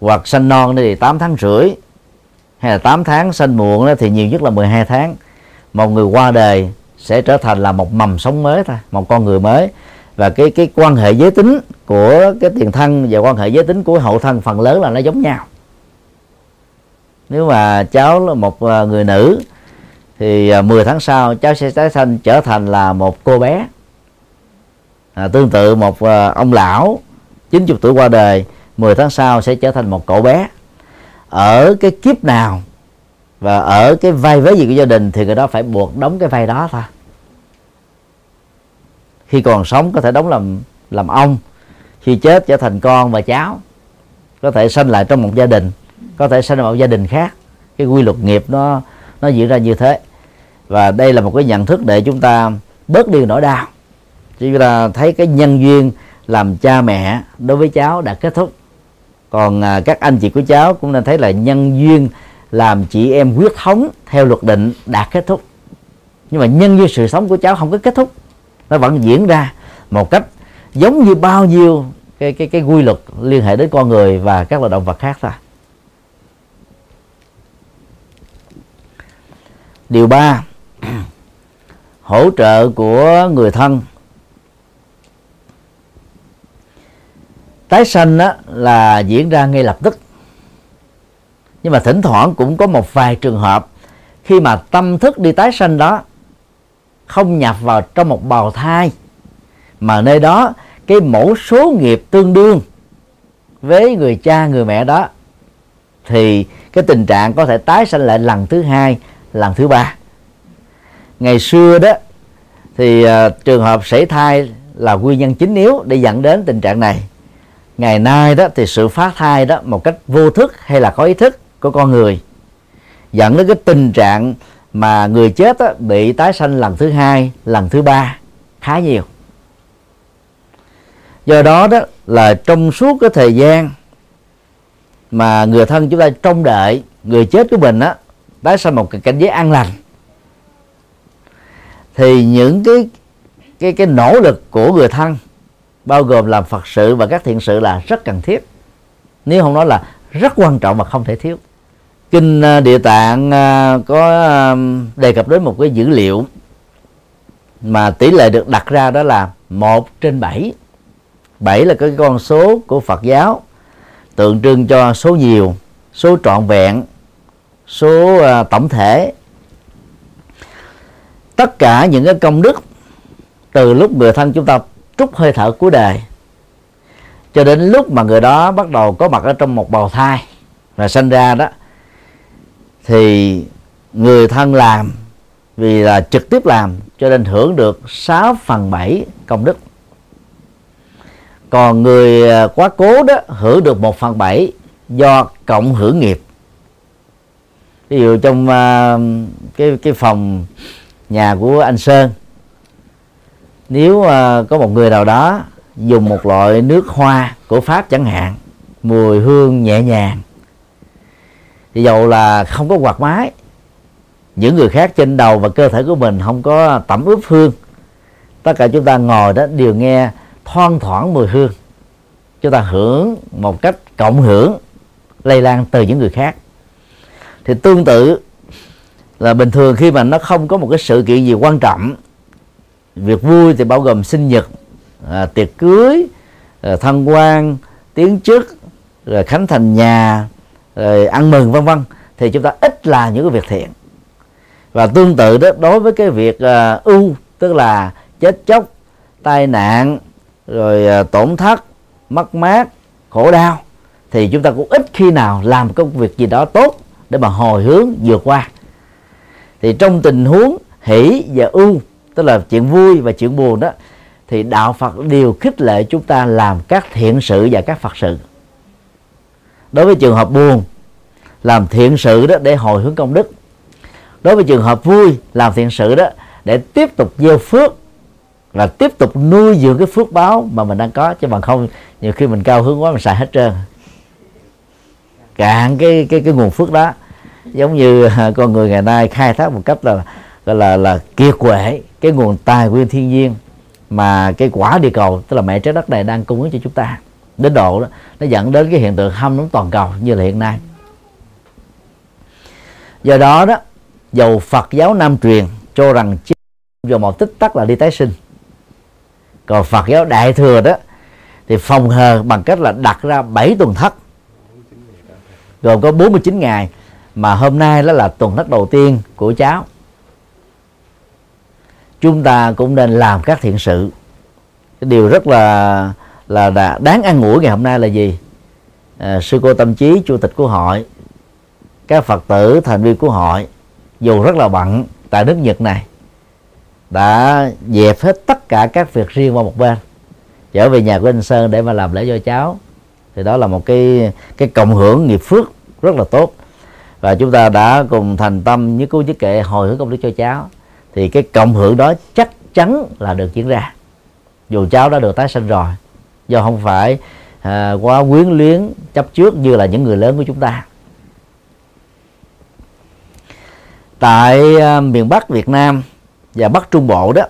hoặc sanh non thì 8 tháng rưỡi hay là 8 tháng sanh muộn đó thì nhiều nhất là 12 tháng. Một người qua đời sẽ trở thành là một mầm sống mới thôi một con người mới. Và cái cái quan hệ giới tính của cái tiền thân và quan hệ giới tính của hậu thân phần lớn là nó giống nhau. Nếu mà cháu là một à, người nữ thì à, 10 tháng sau cháu sẽ tái sanh trở thành là một cô bé. À, tương tự một à, ông lão 90 tuổi qua đời 10 tháng sau sẽ trở thành một cậu bé ở cái kiếp nào và ở cái vay với gì của gia đình thì người đó phải buộc đóng cái vay đó thôi. Khi còn sống có thể đóng làm làm ông, khi chết trở thành con và cháu, có thể sanh lại trong một gia đình, có thể sanh vào một gia đình khác. Cái quy luật nghiệp nó nó diễn ra như thế. Và đây là một cái nhận thức để chúng ta bớt đi nỗi đau. Chúng ta thấy cái nhân duyên làm cha mẹ đối với cháu đã kết thúc còn à, các anh chị của cháu cũng nên thấy là nhân duyên làm chị em quyết thống theo luật định đã kết thúc. Nhưng mà nhân duyên sự sống của cháu không có kết thúc nó vẫn diễn ra một cách giống như bao nhiêu cái cái cái quy luật liên hệ đến con người và các loài động vật khác thôi. Điều ba hỗ trợ của người thân. Tái sanh đó là diễn ra ngay lập tức. Nhưng mà thỉnh thoảng cũng có một vài trường hợp khi mà tâm thức đi tái sanh đó không nhập vào trong một bào thai mà nơi đó cái mẫu số nghiệp tương đương với người cha người mẹ đó thì cái tình trạng có thể tái sanh lại lần thứ hai lần thứ ba. Ngày xưa đó thì uh, trường hợp sảy thai là nguyên nhân chính yếu để dẫn đến tình trạng này ngày nay đó thì sự phá thai đó một cách vô thức hay là có ý thức của con người dẫn đến cái tình trạng mà người chết đó, bị tái sanh lần thứ hai lần thứ ba khá nhiều. Do đó đó là trong suốt cái thời gian mà người thân chúng ta trông đợi người chết của mình á tái sanh một cái cảnh giới an lành thì những cái cái cái nỗ lực của người thân bao gồm làm phật sự và các thiện sự là rất cần thiết. Nếu không nói là rất quan trọng và không thể thiếu. Kinh à, địa tạng à, có à, đề cập đến một cái dữ liệu mà tỷ lệ được đặt ra đó là một trên bảy. Bảy là cái con số của Phật giáo, tượng trưng cho số nhiều, số trọn vẹn, số tổng thể. Tất cả những cái công đức từ lúc người thân chúng ta trút hơi thở cuối đời cho đến lúc mà người đó bắt đầu có mặt ở trong một bào thai và sinh ra đó thì người thân làm vì là trực tiếp làm cho nên hưởng được 6 phần 7 công đức. Còn người à, quá cố đó hưởng được 1 phần 7 do cộng hưởng nghiệp. Ví dụ trong uh, cái cái phòng nhà của anh Sơn nếu uh, có một người nào đó dùng một loại nước hoa của Pháp chẳng hạn mùi hương nhẹ nhàng thì dầu là không có quạt máy những người khác trên đầu và cơ thể của mình không có tẩm ướp hương tất cả chúng ta ngồi đó đều nghe thoang thoảng mùi hương. Chúng ta hưởng một cách cộng hưởng lây lan từ những người khác. Thì tương tự là bình thường khi mà nó không có một cái sự kiện gì quan trọng việc vui thì bao gồm sinh nhật à, tiệc cưới à, thăng quan tiến chức rồi khánh thành nhà rồi ăn mừng vân vân. Thì chúng ta ít là những cái việc thiện. Và tương tự đó đối với cái việc à, ưu tức là chết chóc tai nạn rồi à, tổn thất mất mát khổ đau thì chúng ta cũng ít khi nào làm công việc gì đó tốt để mà hồi hướng vượt qua. Thì trong tình huống hỷ và ưu tức là chuyện vui và chuyện buồn đó, thì đạo Phật đều khích lệ chúng ta làm các thiện sự và các Phật sự. Đối với trường hợp buồn, làm thiện sự đó để hồi hướng công đức. Đối với trường hợp vui, làm thiện sự đó để tiếp tục gieo phước và tiếp tục nuôi dưỡng cái phước báo mà mình đang có. Chứ bằng không, nhiều khi mình cao hướng quá mình xài hết trơn. Cạn cái cái cái nguồn phước đó. Giống như con người ngày nay khai thác một cách là gọi là là kiệt quệ, cái nguồn tài nguyên thiên nhiên mà cái quả địa cầu, tức là mẹ trái đất này đang cung ứng cho chúng ta. Đến độ đó, nó dẫn đến cái hiện tượng hâm nóng toàn cầu như là hiện nay. Do đó đó, dầu Phật giáo Nam truyền cho rằng vào một tích tắc là đi tái sinh. Còn Phật giáo Đại thừa đó, thì phòng hờ bằng cách là đặt ra 7 tuần thất, gồm có 49 ngày, mà hôm nay đó là tuần thất đầu tiên của cháu chúng ta cũng nên làm các thiện sự. Cái điều rất là là, là đáng ăn ngủi ngày hôm nay là gì? À, sư cô tâm trí chủ tịch của hội các phật tử thành viên của hội dù rất là bận tại nước nhật này đã dẹp hết tất cả các việc riêng qua một bên. Trở về nhà của anh sơn để mà làm lễ cho cháu. Thì đó là một cái cái cộng hưởng nghiệp phước rất là tốt. Và chúng ta đã cùng thành tâm như cứu chức kệ hồi hướng công đức cho cháu thì cái cộng hưởng đó chắc chắn là được diễn ra. Dù cháu đã được tái sinh rồi do không phải à, quá quyến luyến chấp trước như là những người lớn của chúng ta. Tại à, miền Bắc Việt Nam và Bắc Trung Bộ đó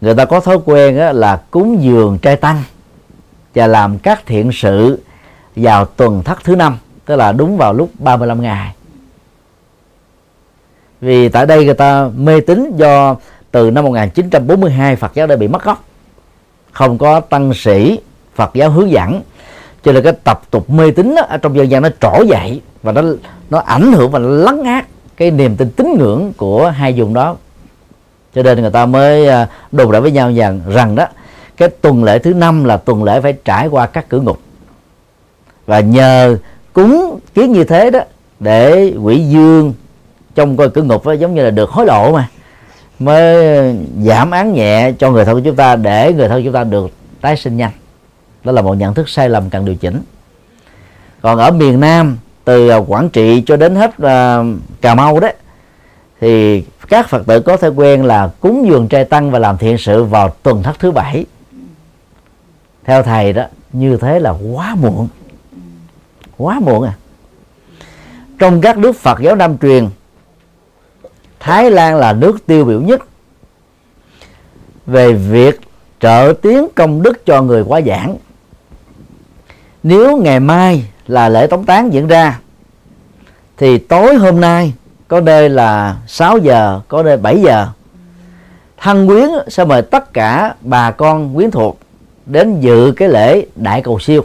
người ta có thói quen đó là cúng dường trai tăng và làm các thiện sự vào tuần thất thứ năm tức là đúng vào lúc 35 ngày vì tại đây người ta mê tín do từ năm 1942 Phật giáo đã bị mất gốc. Không có tăng sĩ Phật giáo hướng dẫn. Cho nên cái tập tục mê tín ở trong dân gian nó trỗi dậy và nó nó ảnh hưởng và nó lấn át cái niềm tin tín ngưỡng của hai vùng đó. Cho nên người ta mới à, đồn đại với nhau rằng rằng đó, cái tuần lễ thứ năm là tuần lễ phải trải qua các cửa ngục. Và nhờ cúng kiến như thế đó để quỷ dương trong coi cửa ngục ấy, giống như là được hối lộ mà. Mới ờ, giảm án nhẹ cho người thân của chúng ta để người thân của chúng ta được tái sinh nhanh. Đó là một nhận thức sai lầm cần điều chỉnh. Còn ở miền Nam từ ờ, Quảng Trị cho đến hết uh, Cà Mau đấy thì các Phật tử có thói quen là cúng dường trai tăng và làm thiện sự vào tuần thất thứ bảy. Theo thầy đó như thế là quá muộn. Quá muộn à. Trong các nước Phật giáo Nam truyền Thái Lan là nước tiêu biểu nhất về việc trợ tiến công đức cho người quá giảng. Nếu ngày mai là lễ tống tán diễn ra thì tối hôm nay có nơi là 6 giờ có nơi 7 giờ. Thân quyến sẽ mời tất cả bà con quyến thuộc đến dự cái lễ đại cầu siêu.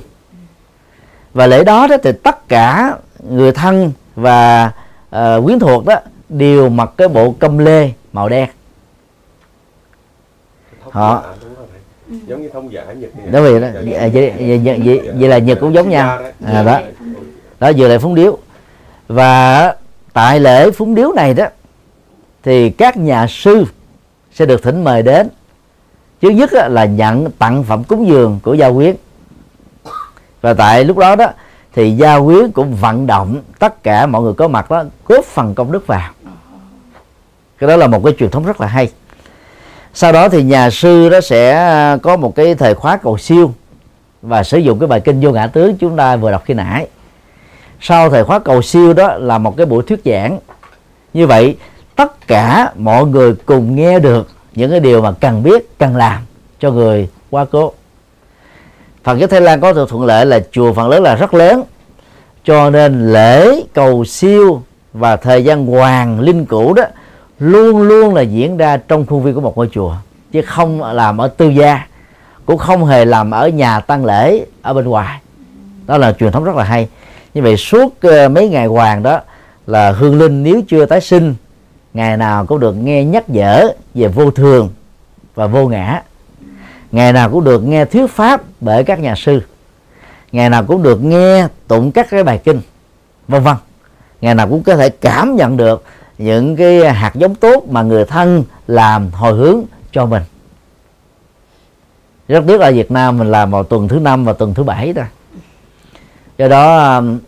Và lễ đó đó thì tất cả người thân và uh, quyến thuộc đó đều mặc cái bộ câm lê màu đen. Họ. giống như thông giả nhật đó. Vậy đó vậy, vậy, vậy, vậy là nhật cũng giống nhau. à, đó. Đó vừa lại phúng điếu. Và tại lễ phúng điếu này đó thì các nhà sư sẽ được thỉnh mời đến. Trước nhất là nhận tặng phẩm cúng dường của gia quyến. Và tại lúc đó đó thì gia quyến cũng vận động tất cả mọi người có mặt đó góp phần công đức vào cái đó là một cái truyền thống rất là hay. Sau đó thì nhà sư đó sẽ à, có một cái thời khóa cầu siêu và sử dụng cái bài kinh vô ngã tướng chúng ta vừa đọc khi nãy. Sau thời khóa cầu siêu đó là một cái buổi thuyết giảng. Như vậy, tất cả mọi người cùng nghe được những cái điều mà cần biết, cần làm cho người qua cố. Phật giáo Thái Lan có sự thuận lợi là chùa phần lớn là rất lớn, cho nên lễ cầu siêu và thời gian hoàng linh cửu đó luôn luôn là diễn ra trong khuôn viên của một ngôi chùa, chứ không làm ở tư gia, cũng không hề làm ở nhà tăng lễ ở bên ngoài. Đó là truyền thống rất là hay. Như vậy suốt ờ, mấy ngày hoàng đó là hương linh nếu chưa tái sinh, ngày nào cũng được nghe nhắc nhở về vô thường và vô ngã. Ngày nào cũng được nghe thuyết pháp bởi các nhà sư. Ngày nào cũng được nghe tụng các cái bài kinh, vân vân. Ngày nào cũng có thể cảm nhận được những cái hạt giống tốt mà người thân làm hồi hướng cho mình. Rất tiếc ở Việt Nam mình làm vào tuần thứ năm và tuần thứ bảy thôi do đó um,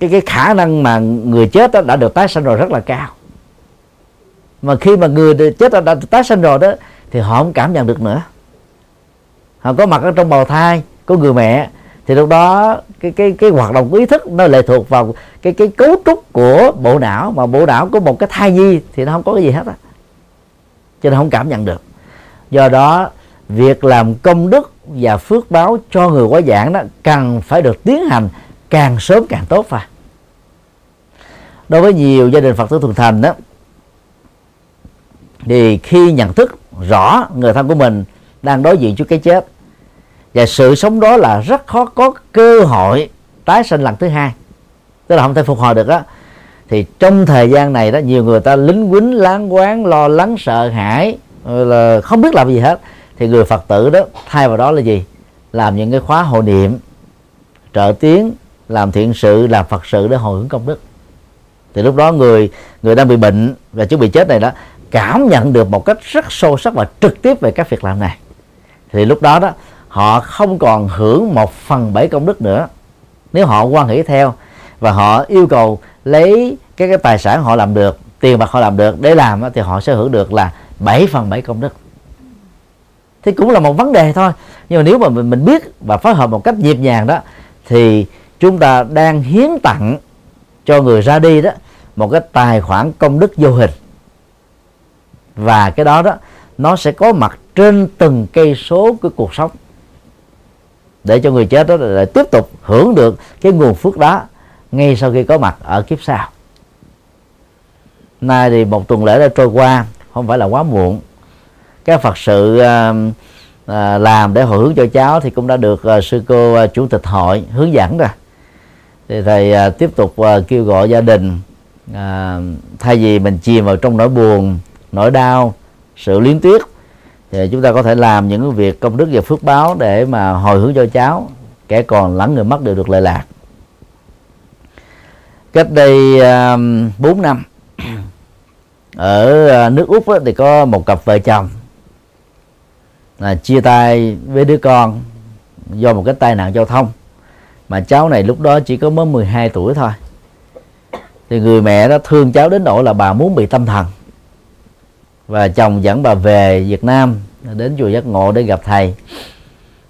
cái cái khả năng mà người chết đó đã được tái sinh rồi rất là cao. Mà khi mà người chết đã, đã tái sinh rồi đó thì họ không cảm nhận được nữa. Họ có mặt ở trong bào thai của người mẹ thì lúc đó cái cái cái hoạt động của ý thức nó lệ thuộc vào cái cái cấu trúc của bộ não. Mà bộ não có một cái thai nhi thì nó không có cái gì hết á. Cho nên không cảm nhận được. Do đó, việc làm công đức và phước báo cho người quá giảng đó cần phải được tiến hành càng sớm càng tốt phải. Đối với nhiều gia đình phật tử thuần thành đó, thì khi nhận thức rõ người thân của mình đang đối diện trước cái chết và sự sống đó là rất khó có cơ hội tái sinh lần thứ hai. Tức là không thể phục hồi được đó. Thì trong thời gian này đó, nhiều người ta lính quýnh, láng quán lo lắng, sợ hãi là không biết làm gì hết. Thì người phật tử đó thay vào đó là gì? Làm những cái khóa hộ niệm, trợ tiến làm thiện sự, làm phật sự để hồi hướng công đức. Thì lúc đó người người đang bị bệnh và chuẩn bị chết này đó, cảm nhận được một cách rất sâu sắc và trực tiếp về các việc làm này. Thì lúc đó đó họ không còn hưởng một phần bảy công đức nữa. Nếu họ quan hệ theo và họ yêu cầu lấy cái cái tài sản họ làm được tiền bạc họ làm được để làm thì họ sẽ hưởng được là 7 phần 7 công đức. Thì cũng là một vấn đề thôi. Nhưng mà nếu mà mình, mình biết và phối hợp một cách nhịp nhàng đó thì chúng ta đang hiến tặng cho người ra đi đó một cái tài khoản công đức vô hình. Và cái đó đó nó sẽ có mặt trên từng cây số của cuộc sống để cho người chết đó lại tiếp tục hưởng được cái nguồn phước đó ngay sau khi có mặt ở kiếp sau. Nay thì một tuần lễ đã trôi qua không phải là quá muộn. Các phật sự à, à, làm để hồi hướng cho cháu thì cũng đã được à, sư cô à, chủ tịch hội hướng dẫn rồi. Thì thầy à, tiếp tục à, kêu gọi gia đình à, thay vì mình chìm vào trong nỗi buồn nỗi đau sự liên tiếc thì chúng ta có thể làm những việc công đức và phước báo để mà hồi hướng cho cháu kẻ còn lẫn người mất đều được lợi lạc. Cách đây um, 4 năm ở uh, nước úc thì có một cặp vợ chồng là chia tay với đứa con do một cái tai nạn giao thông. Mà cháu này lúc đó chỉ có mới 12 tuổi thôi. Thì người mẹ đó thương cháu đến nỗi là bà muốn bị tâm thần và chồng dẫn bà về Việt Nam, đến chùa giác ngộ để gặp thầy.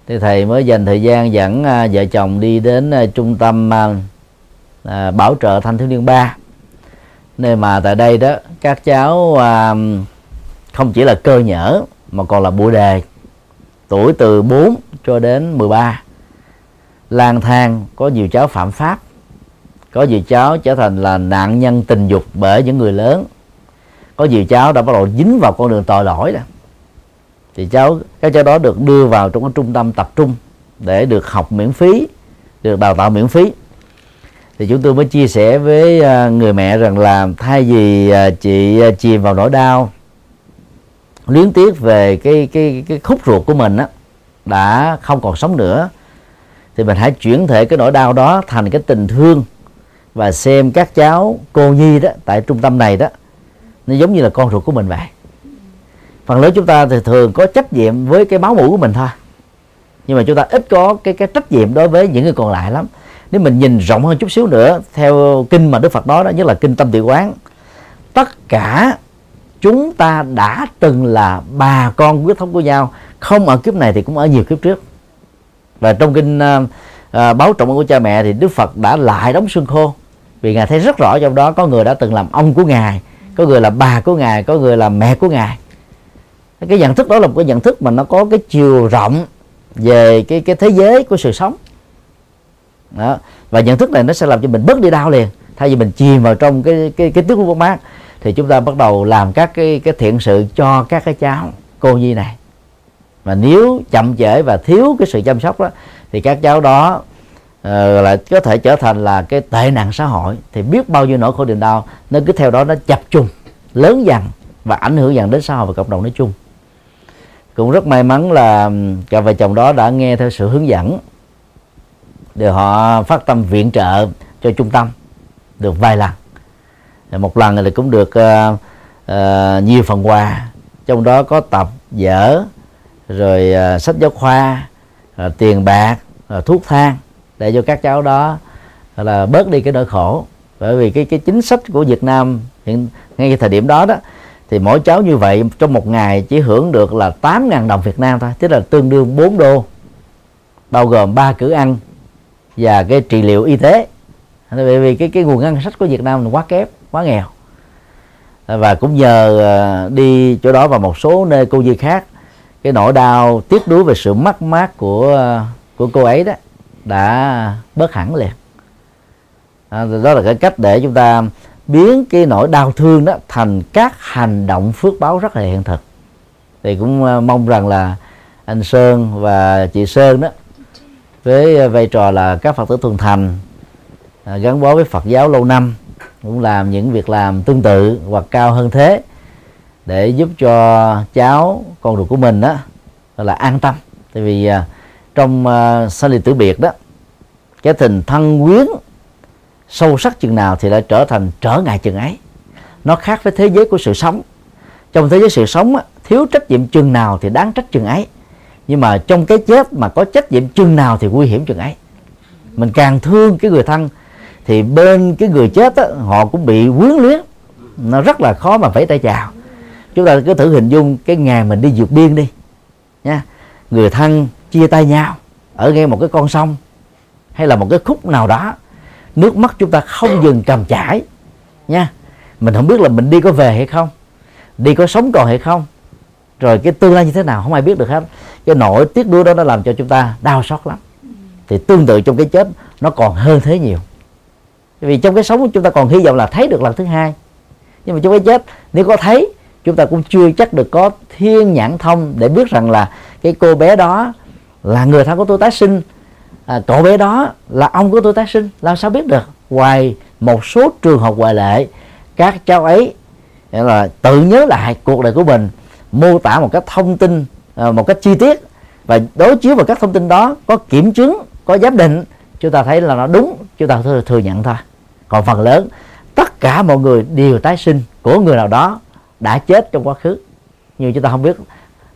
Thì thầy mới dành thời gian dẫn à, vợ chồng đi đến à, trung tâm à, bảo trợ thanh thiếu niên ba. Nơi mà tại đây đó, các cháu không chỉ là cơ nhở, mà còn là bụi đề. Tuổi từ 4 cho đến 13 lang thang, có nhiều cháu phạm pháp. Có nhiều cháu trở thành là nạn nhân tình dục bởi những người lớn có nhiều cháu đã bắt đầu dính vào con đường tội lỗi đó. Thì cháu các cháu đó được đưa vào trong cái trung tâm tập trung để được học miễn phí, được đào tạo miễn phí. Thì chúng tôi mới chia sẻ với à, người mẹ rằng là thay vì à, chị à, chìm vào nỗi đau, luyến tiếc về cái cái cái khúc ruột của mình á, đã không còn sống nữa, thì mình hãy chuyển thể cái nỗi đau đó thành cái tình thương và xem các cháu cô nhi đó tại trung tâm này đó nó giống như là con ruột của mình vậy. Phần lớn chúng ta thì thường có trách nhiệm với cái máu mủ của mình thôi. Nhưng mà chúng ta ít có cái cái trách nhiệm đối với những người còn lại lắm. Nếu mình nhìn rộng hơn chút xíu nữa theo kinh mà đức phật nói đó nhất là kinh tâm tự quán tất cả chúng ta đã từng là bà con huyết thống của nhau không ở kiếp này thì cũng ở nhiều kiếp trước. Và trong kinh uh, uh, báo trọng của cha mẹ thì đức phật đã lại đóng xương khô vì ngài thấy rất rõ trong đó có người đã từng làm ông của ngài có người là bà của ngài, có người là mẹ của ngài. Cái nhận thức đó là một cái nhận thức mà nó có cái chiều rộng về cái cái thế giới của sự sống. Đó. và nhận thức này nó sẽ làm cho mình bớt đi đau liền. Thay vì mình chìm vào trong cái cái cái tiếng của mát, thì chúng ta bắt đầu làm các cái cái thiện sự cho các cái cháu, cô nhi này. Mà nếu chậm trễ và thiếu cái sự chăm sóc đó, thì các cháu đó Ờ, uh, lại có thể trở thành là cái tệ nạn xã hội. Thì biết bao nhiêu nỗi khổ niềm đau nó cứ theo đó nó chập trùng lớn dần và ảnh hưởng dần đến xã hội và cộng đồng nói chung. Cũng rất may mắn là cặp vợ chồng đó đã nghe theo sự hướng dẫn để họ phát tâm viện trợ cho trung tâm được vài lần. Một lần thì cũng được uh, uh, nhiều phần quà trong đó có tập dở rồi uh, sách giáo khoa uh, tiền bạc uh, thuốc thang để cho các cháu đó là bớt đi cái nỗi khổ. Bởi vì cái cái chính sách của Việt Nam hiện, ngay thời điểm đó đó, thì mỗi cháu như vậy trong một ngày chỉ hưởng được là 8.000 đồng Việt Nam thôi, tức là tương đương 4 đô, bao gồm ba cử ăn và cái trị liệu y tế. Bởi vì cái cái nguồn ngân sách của Việt Nam quá kém quá nghèo. Và cũng nhờ à, đi chỗ đó và một số nơi cô dì khác, cái nỗi đau tiếc nuối về sự mất mát của à, của cô ấy đó đã bớt hẳn liền. À, đó là cái cách để chúng ta biến cái nỗi đau thương đó thành các hành động phước báo rất là hiện thực. Thì cũng à, mong rằng là anh Sơn và chị Sơn đó với vai trò là các Phật tử thuần thành à, gắn bó với Phật giáo lâu năm cũng làm những việc làm tương tự hoặc cao hơn thế để giúp cho cháu con ruột của mình đó là an tâm. Tại vì à, trong uh, sinh ly tử biệt đó cái tình thân quyến sâu sắc chừng nào thì đã trở thành trở ngại chừng ấy. Nó khác với thế giới của sự sống. Trong thế giới sự sống á, thiếu trách nhiệm chừng nào thì đáng trách chừng ấy. Nhưng mà trong cái chết mà có trách nhiệm chừng nào thì nguy hiểm chừng ấy. Mình càng thương cái người thân thì bên cái người chết á, họ cũng bị quyến luyến. Nó rất là khó mà phải tay chào. Chúng ta cứ thử hình dung cái ngày mình đi vượt biên đi nha người thân chia tay nhau, ở ngay một cái con sông hay là một cái khúc nào đó, nước mắt chúng ta không dừng cầm chảy nha. Mình không biết là mình đi có về hay không, đi có sống còn hay không, rồi cái tương lai như thế nào không ai biết được hết. Cái nỗi tiếc nuối đó nó làm cho chúng ta đau xót lắm. Thì tương tự trong cái chết nó còn hơn thế nhiều. Vì trong cái sống chúng ta còn hy vọng là thấy được lần thứ hai. Nhưng mà trong cái chết, nếu có thấy, chúng ta cũng chưa chắc được có thiên nhãn thông để biết rằng là cái cô bé đó là người thân của tôi tái sinh. À, cậu bé đó là ông của tôi tái sinh làm sao biết được? Ngoài một số trường hợp ngoại lệ các cháu ấy là tự nhớ lại cuộc đời của mình mô tả một cách thông tin à, một cách chi tiết và đối chiếu vào các thông tin đó có kiểm chứng có giám định chúng ta thấy là nó đúng chúng ta thừa, thừa nhận thôi. Còn phần lớn tất cả mọi người đều tái sinh của người nào đó đã chết trong quá khứ. Nhưng chúng ta không biết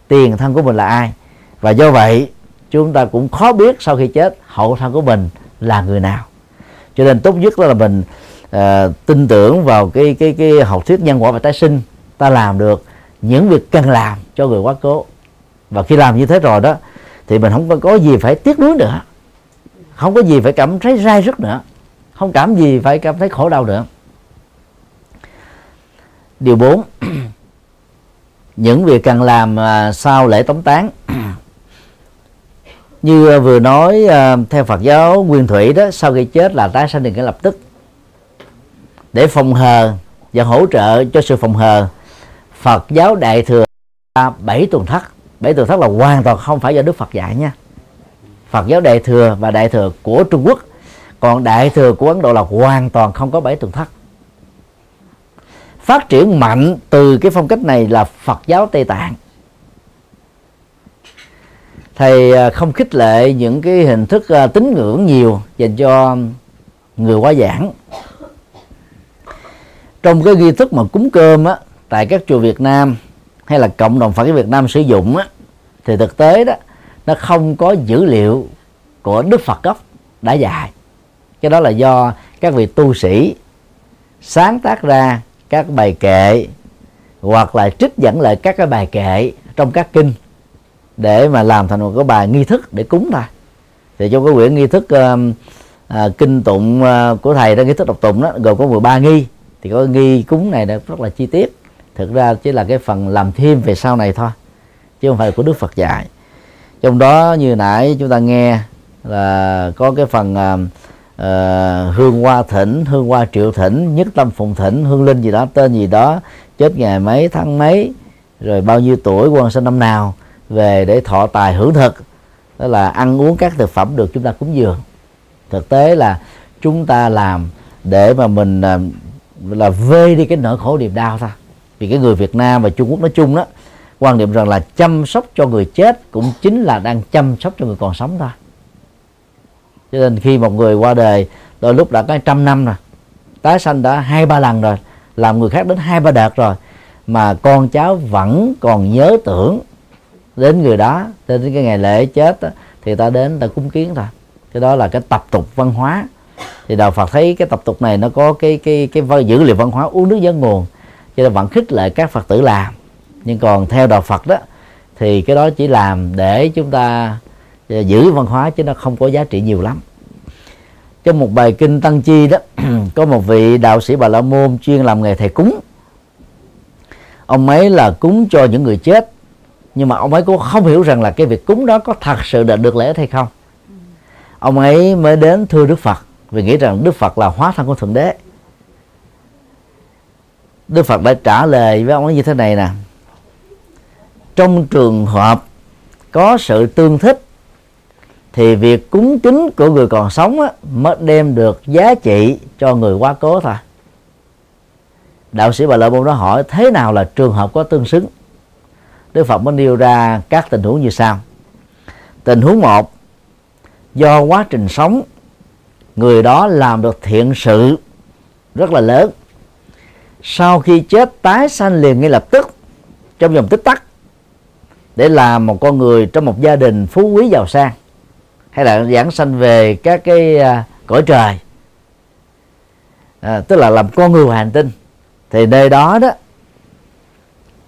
tiền thân của mình là ai. Và do vậy chúng ta cũng khó biết sau khi chết hậu thân của mình là người nào. Cho nên tốt nhất là mình uh, tin tưởng vào cái cái cái học thuyết nhân quả và tái sinh. Ta làm được những việc cần làm cho người quá cố. Và khi làm như thế rồi đó thì mình không có gì phải tiếc nuối nữa. Không có gì phải cảm thấy rai rứt nữa. Không cảm gì phải cảm thấy khổ đau nữa. Điều 4 những việc cần làm à, sau lễ tống tán. như ờ, vừa nói ờ, theo Phật giáo, nguyên thủy đó, sau khi chết là tái sanh được ngay lập tức. Để phòng hờ và hỗ trợ cho sự phòng hờ, Phật giáo đại thừa bảy tuần thất. Bảy tuần thất là hoàn toàn không phải do Đức Phật dạy nha. Phật giáo đại thừa và đại thừa của Trung Quốc, còn đại thừa của Ấn Độ là hoàn toàn không có bảy tuần thất. Phát triển mạnh từ cái phong cách này là Phật giáo Tây Tạng thầy à, không khích lệ những cái hình thức à, tín ngưỡng nhiều dành cho người quá giảng. Trong cái nghi thức mà cúng cơm á, tại các chùa Việt Nam hay là cộng đồng Phật giáo Việt Nam sử dụng á, thì thực tế đó, nó không có dữ liệu của Đức Phật gốc đã dạy. Cái đó là do các vị tu sĩ sáng tác ra các bài kệ hoặc là trích dẫn lại các cái bài kệ trong các kinh để mà làm thành một cái bài nghi thức để cúng thôi. Thì trong cái quyển nghi thức uh, uh, kinh tụng uh, của thầy đó nghi thức đọc tụng đó gồm có 13 nghi. Thì có nghi cúng này rất là chi tiết. Thực ra chỉ là cái phần làm thêm về sau này thôi chứ không phải của Đức Phật dạy. Trong đó như nãy chúng ta nghe là có cái phần uh, hương hoa thỉnh hương hoa triệu thỉnh nhất tâm phụng thỉnh hương linh gì đó tên gì đó chết ngày mấy tháng mấy rồi bao nhiêu tuổi quan sinh năm nào về để thọ tài hưởng thực. Đó là ăn uống các thực phẩm được chúng ta cúng dường. Thực tế là chúng ta làm để mà mình à, là, là vê đi cái nỗi khổ niềm đau thôi. Vì cái người Việt Nam và Trung Quốc nói chung đó quan niệm rằng là chăm sóc cho người chết cũng chính là đang chăm sóc cho người còn sống thôi. Cho nên khi một người qua đời đôi lúc đã có trăm năm rồi tái sanh đã hai ba lần rồi làm người khác đến hai ba đợt rồi mà con cháu vẫn còn nhớ tưởng đến người đó đến cái ngày lễ chết đó, thì ta đến ta cúng kiến thôi. Cái đó là cái tập tục văn hóa. Thì đạo Phật thấy cái tập tục này nó có cái cái cái dữ liệu văn hóa uống nước dân nguồn cho nên vẫn khích lệ các phật tử làm. Nhưng còn theo đạo phật đó thì cái đó chỉ làm để chúng ta à, giữ văn hóa chứ nó không có giá trị nhiều lắm. Trong một bài kinh tăng chi đó có một vị đạo sĩ bà la môn chuyên làm nghề thầy cúng. Ông ấy là cúng cho những người chết nhưng mà ông ấy cũng không hiểu rằng là cái việc cúng đó có thật sự là được lễ hay không. Ông ấy mới đến thưa đức phật vì nghĩ rằng đức phật là hóa thân của thượng đế. Đức phật đã trả lời với ông ấy như thế này nè. Trong trường hợp có sự tương thích thì việc cúng kính của người còn sống á, mới đem được giá trị cho người quá cố thôi. Đạo sĩ bà lợi môn đó hỏi thế nào là trường hợp có tương xứng? Đức phật mới nêu ra các tình huống như sau. Tình huống một do quá trình sống người đó làm được thiện sự rất là lớn. Sau khi chết tái sanh liền ngay lập tức trong vòng tích tắc để làm một con người trong một gia đình phú quý giàu sang. Hay là giảng sanh về các cái à, cõi trời. À, tức là làm con người hành tinh. Thì nơi đó đó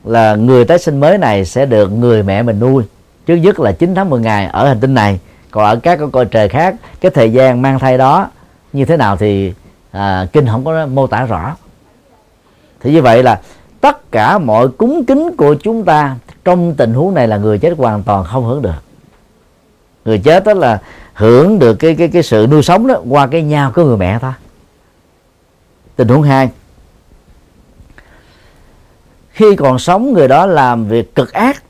là người tái sinh mới này sẽ được người mẹ mình nuôi. Trước nhất là 9 tháng 10 ngày ở hành tinh này. Còn ở các cõi trời khác cái thời gian mang thai đó như thế nào thì à, kinh không có mô tả rõ. Thì như vậy là tất cả mọi cúng kính của chúng ta trong tình huống này là người chết hoàn toàn không hưởng được. Người chết đó là hưởng được cái cái cái sự nuôi sống đó qua cái nhau của người mẹ thôi. Tình huống hai khi còn sống người đó làm việc cực ác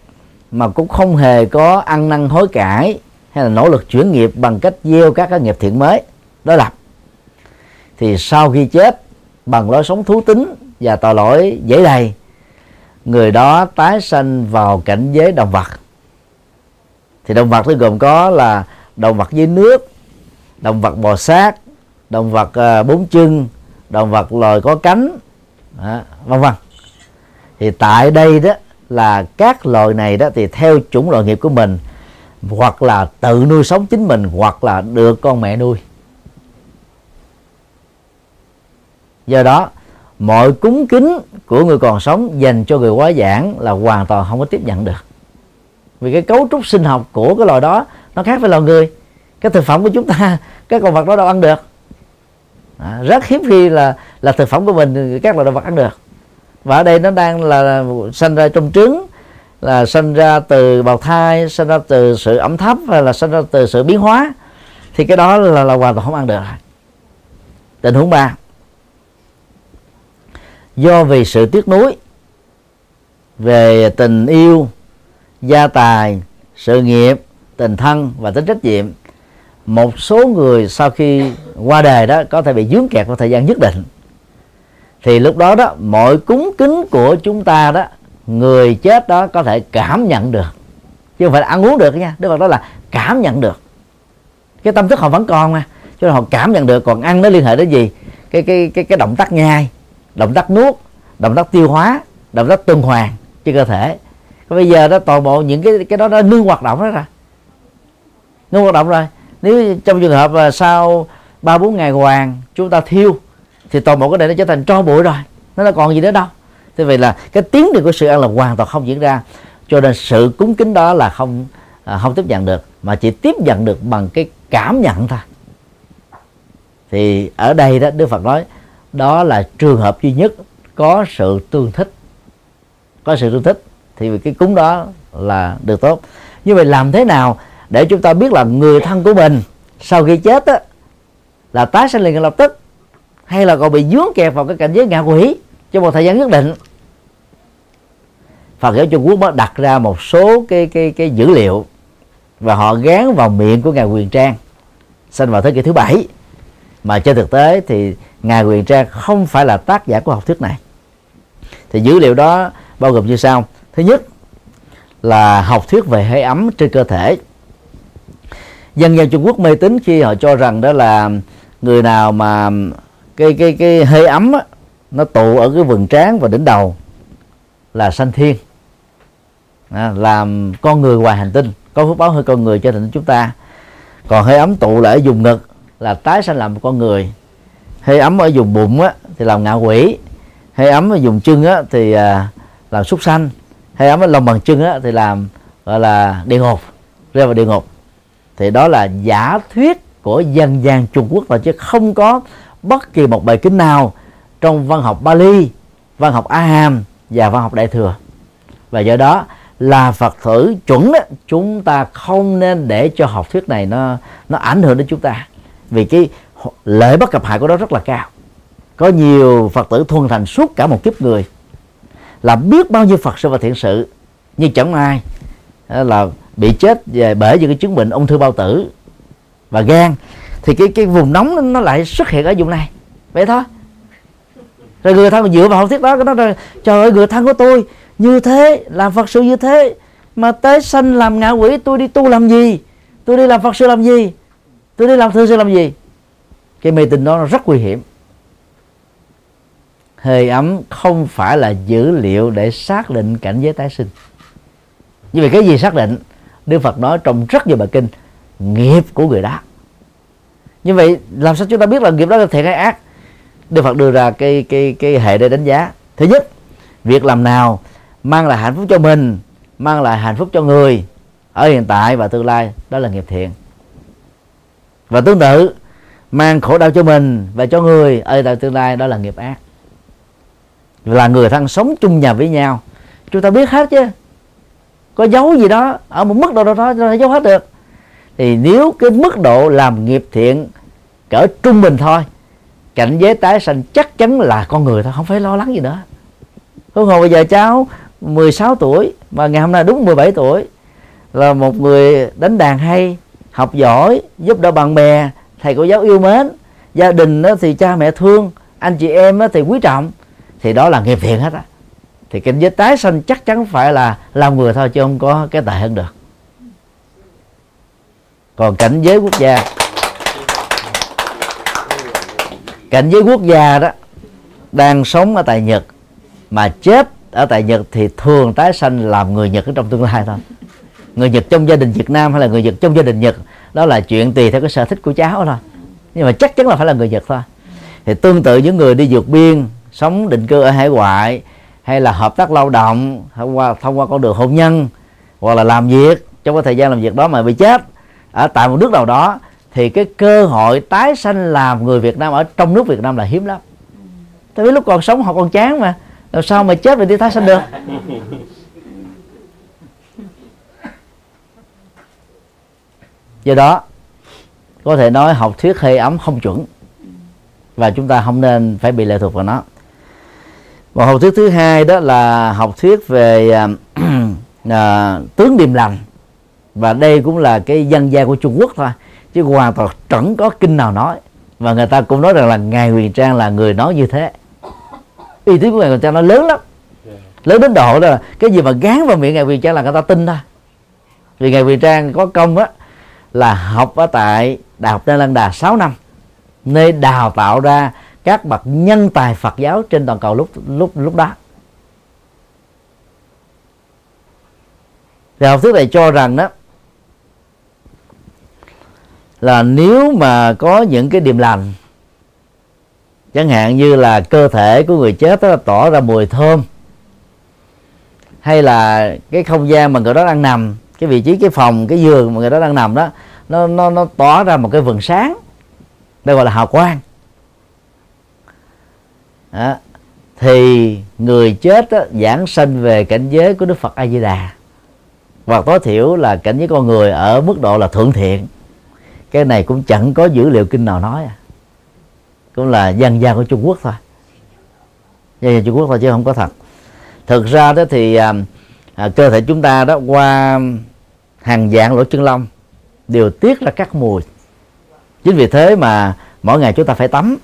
mà cũng không hề có ăn năn hối cải hay là nỗ lực chuyển nghiệp bằng cách gieo các cái nghiệp thiện mới đó là thì sau khi chết bằng lối sống thú tính và tội lỗi dễ đầy, người đó tái sanh vào cảnh giới động vật. Thì động vật nó gồm có là động vật dưới nước, động vật bò sát, động vật à, bốn chân động vật loài có cánh à, vân vân thì tại đây đó là các loài này đó thì theo chủng loại nghiệp của mình hoặc là tự nuôi sống chính mình hoặc là được con mẹ nuôi. Do đó mọi cúng kính của người còn sống dành cho người quá giảng là hoàn toàn không có tiếp nhận được. Vì cái cấu trúc sinh học của cái loài đó nó khác với loài người. Cái thực phẩm của chúng ta các con vật đó đâu ăn được. À, rất hiếm khi là là thực phẩm của mình các loài động vật ăn được và ở đây nó đang là, sinh ra trong trứng là sinh ra từ bào thai sinh ra từ sự ẩm thấp hay là sinh ra từ sự biến hóa. Thì cái đó là, là hoàn toàn không ăn được tình huống ba. Do vì sự tiếc nuối về tình yêu gia tài sự nghiệp tình thân và tính trách nhiệm một số người sau khi qua đời đó có thể bị dướng kẹt vào thời gian nhất định thì lúc đó đó, mọi cúng kính của chúng ta đó, người chết đó có thể cảm nhận được. Chứ không phải là ăn uống được nha. Đức phật đó là cảm nhận được. Cái tâm thức họ vẫn còn mà. Cho nên họ cảm nhận được. Còn ăn nó liên hệ đến gì? Cái cái cái cái động tác nhai, động tác nuốt, động tác tiêu hóa, động tác tuần hoàn trên cơ thể. Còn bây giờ đó, toàn bộ những cái cái đó nó ngưng hoạt động đó rồi. Ngưng hoạt động rồi. Nếu trong trường hợp là sau ba bốn ngày hoàng chúng ta thiêu thì toàn bộ cái này nó trở thành tro bụi rồi. Nó là còn gì nữa đâu. Thế vậy là cái tiến trình của sự ăn là hoàn toàn không diễn ra. Cho nên sự cúng kính đó là không à, không tiếp nhận được mà chỉ tiếp nhận được bằng cái cảm nhận thôi. Thì ở đây đó Đức Phật nói đó là trường hợp duy nhất có sự tương thích. Có sự tương thích thì cái cúng đó là được tốt. Như vậy làm thế nào để chúng ta biết là người thân của mình sau khi chết á, là tái sinh liền lập tức? Hay là còn bị dướng kẹt vào cái cảnh giới ngạ quỷ trong một thời gian nhất định? Phật giáo Trung Quốc mới đặt ra một số cái cái cái dữ liệu và họ gán vào miệng của ngài Quyền Trang sinh vào thế kỷ thứ bảy. Mà trên thực tế thì ngài Quyền Trang không phải là tác giả của học thuyết này. Thì dữ liệu đó bao gồm như sau. Thứ nhất là học thuyết về hơi ấm trên cơ thể. Dân gian Trung Quốc mê tín khi họ cho rằng đó là người nào mà cái cái cái hơi ấm á, nó tụ ở cái vườn trán và đỉnh đầu là sanh thiên. À, làm con người ngoài hành tinh có phước báo hơn con người cho thành chúng ta. Còn hơi ấm tụ lại ở vùng ngực là tái sanh làm một con người. Hơi ấm ở vùng bụng á, thì làm ngạ quỷ. Hơi ấm ở vùng chân á, thì à, làm súc sanh. Hơi ấm ở lòng bằng chân á, thì làm gọi là địa ngục rơi vào địa ngục. Thì đó là giả thuyết của dân gian Trung Quốc và chứ không có bất kỳ một bài kinh nào trong văn học Bali, văn học A Hàm và văn học Đại thừa. Và do đó là Phật tử chuẩn đó, chúng ta không nên để cho học thuyết này nó nó ảnh hưởng đến chúng ta. Vì cái lợi bất cập hại của nó rất là cao. Có nhiều Phật tử thuần thành suốt cả một kiếp người là biết bao nhiêu Phật sự và thiện sự nhưng chẳng ai ờ, là bị chết về bởi những cái chứng bệnh ung thư bao tử và gan thì cái cái vùng nóng nó lại xuất hiện ở vùng này. Vậy thôi. Rồi người thân dựa vào học thuyết đó nó nói trời ơi, người thân của tôi như thế, làm phật sự như thế, mà tới sanh làm ngạ quỷ, tôi đi tu làm gì? Tôi đi làm phật sự làm gì? Tôi đi làm thư sự làm gì? Cái mê tín đó nó rất nguy hiểm. Hơi ấm không phải là dữ liệu để xác định cảnh giới tái sinh. Như vậy cái gì xác định? Đức Phật nói trong rất nhiều bài kinh, nghiệp của người đó như vậy, làm sao chúng ta biết là nghiệp đó là thiện hay ác? Đức Phật đưa ra cái cái cái hệ để đánh giá. Thứ nhất, việc làm nào mang lại hạnh phúc cho mình, mang lại hạnh phúc cho người ở hiện tại và tương lai, đó là nghiệp thiện. Và tương tự, mang khổ đau cho mình và cho người ở tại tương lai, đó là nghiệp ác. Là người thân sống chung nhà với nhau. Chúng ta biết hết chứ. Có dấu gì đó, ở một mức độ nào đó nó giấu hết được thì nếu cái mức độ làm nghiệp thiện cỡ trung bình thôi, cảnh giới tái sanh chắc chắn là con người thôi, không phải lo lắng gì nữa. Huống hồ bây giờ cháu 16 tuổi, mà ngày hôm nay đúng 17 tuổi, là một người đánh đàn hay, học giỏi, giúp đỡ bạn bè, thầy cô giáo yêu mến, gia đình thì cha mẹ thương, anh chị em thì quý trọng, thì đó là nghiệp thiện hết á. Thì cảnh giới tái sanh chắc chắn phải là làm người thôi, chứ không có cái tệ hơn được còn cảnh giới quốc gia. Cảnh giới quốc gia đó đang sống ở tại Nhật, mà chết ở tại Nhật thì thường tái sanh làm người Nhật ở trong tương lai thôi. Người Nhật trong gia đình Việt Nam hay là người Nhật trong gia đình Nhật, đó là chuyện tùy theo cái sở thích của cháu thôi. Nhưng mà chắc chắn là phải là người Nhật thôi. Thì tương tự những người đi vượt biên, sống định cư ở hải ngoại, hay là hợp tác lao động, thông qua thông qua con đường hôn nhân, hoặc là làm việc, trong cái thời gian làm việc đó mà bị chết ở tại một nước nào đó thì cái cơ hội tái sanh làm người Việt Nam ở trong nước Việt Nam là hiếm lắm. Tại vì lúc còn sống họ còn chán mà làm sao mà chết rồi đi tái sanh được? Do đó có thể nói học thuyết hơi ấm không chuẩn. Và chúng ta không nên phải bị lệ thuộc vào nó. Một học thuyết thứ hai đó là học thuyết về uh, tướng điềm lành và đây cũng là cái dân gian của Trung Quốc thôi. Chứ hoàn toàn chẳng có kinh nào nói. Và người ta cũng nói rằng là ngài Huyền Trang là người nói như thế. Uy tín của ngài Huyền Trang nó lớn lắm. Lớn đến độ đó là cái gì mà gán vào miệng ngài Huyền Trang là người ta tin thôi. Vì ngài Huyền Trang có công á là học ở tại đại học Tây Lan Đà 6 năm nơi đào tạo ra các bậc nhân tài Phật giáo trên toàn cầu lúc lúc lúc đó. Thì học thuyết này cho rằng đó là nếu mà có những cái điềm lành chẳng hạn như là cơ thể của người chết đó tỏ ra mùi thơm hay là cái không gian mà người đó đang nằm cái vị trí cái phòng cái giường mà người đó đang nằm đó nó nó nó tỏ ra một cái vầng sáng đây gọi là hào quang đó. thì người chết đó, giảng sanh về cảnh giới của đức phật a di đà hoặc tối thiểu là cảnh giới con người ở mức độ là thượng thiện cái này cũng chẳng có dữ liệu kinh nào nói à. Cũng là dân gian của Trung Quốc thôi. Dân gian Trung Quốc thôi chứ không có thật. Thực ra đó thì à, à, cơ thể chúng ta đó qua hàng dạng lỗ chân lông đều tiết ra các mùi. Chính vì thế mà mỗi ngày chúng ta phải tắm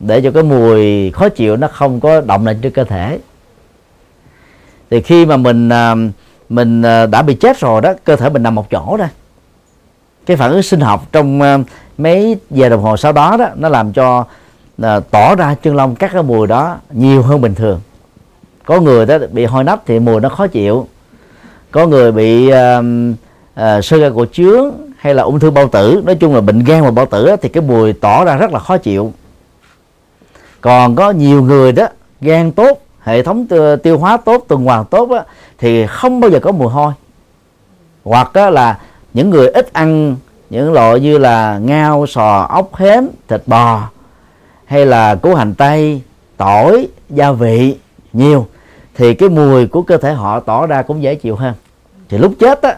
để cho cái mùi khó chịu nó không có động lại trên cơ thể. Thì khi mà mình à, mình à, đã bị chết rồi đó cơ thể mình nằm một chỗ đó cái phản ứng sinh học trong ờ, mấy giờ đồng hồ sau đó đó nó làm cho ờ, tỏ ra chân lông các cái mùi đó nhiều hơn bình thường. Có người đó bị hôi nách thì mùi nó khó chịu. Có người bị uh, uh, sơ gan cổ trướng hay là ung thư bao tử. Nói chung là bệnh gan và bao tử đó, thì cái mùi tỏ ra rất là khó chịu. Còn có nhiều người đó gan tốt hệ thống tiêu hóa tốt tuần hoàn tốt đó, thì không bao giờ có mùi hôi. Hoặc đó là những người ít ăn, những loại như là ngao, sò, ốc, hến, thịt bò, hay là củ hành tây, tỏi, gia vị nhiều, thì cái mùi của cơ thể họ tỏ ra cũng dễ chịu hơn. Thì lúc chết á,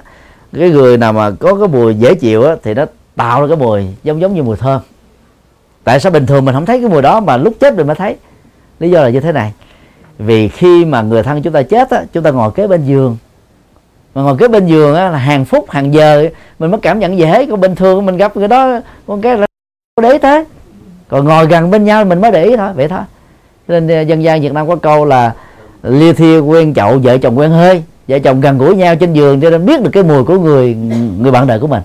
cái người nào mà có cái mùi dễ chịu á, thì nó tạo ra cái mùi giống giống như mùi thơm. Tại sao bình thường mình không thấy cái mùi đó mà lúc chết mình mới thấy? Lý do là như thế này. Vì khi mà người thân chúng ta chết á, chúng ta ngồi kế bên giường mà ngồi kế bên giường á, là hàng phút, hàng giờ mình mới cảm nhận dễ còn bình thường mình gặp người đó, con cái là để ý thế còn ngồi gần bên nhau mình mới để ý thôi, vậy thôi. Nên ờ, dân gian việt nam có câu là lia thia quen chậu, vợ chồng quen hơi. Vợ chồng gần gũi nhau trên giường cho nên biết được cái mùi của người người bạn đời của mình.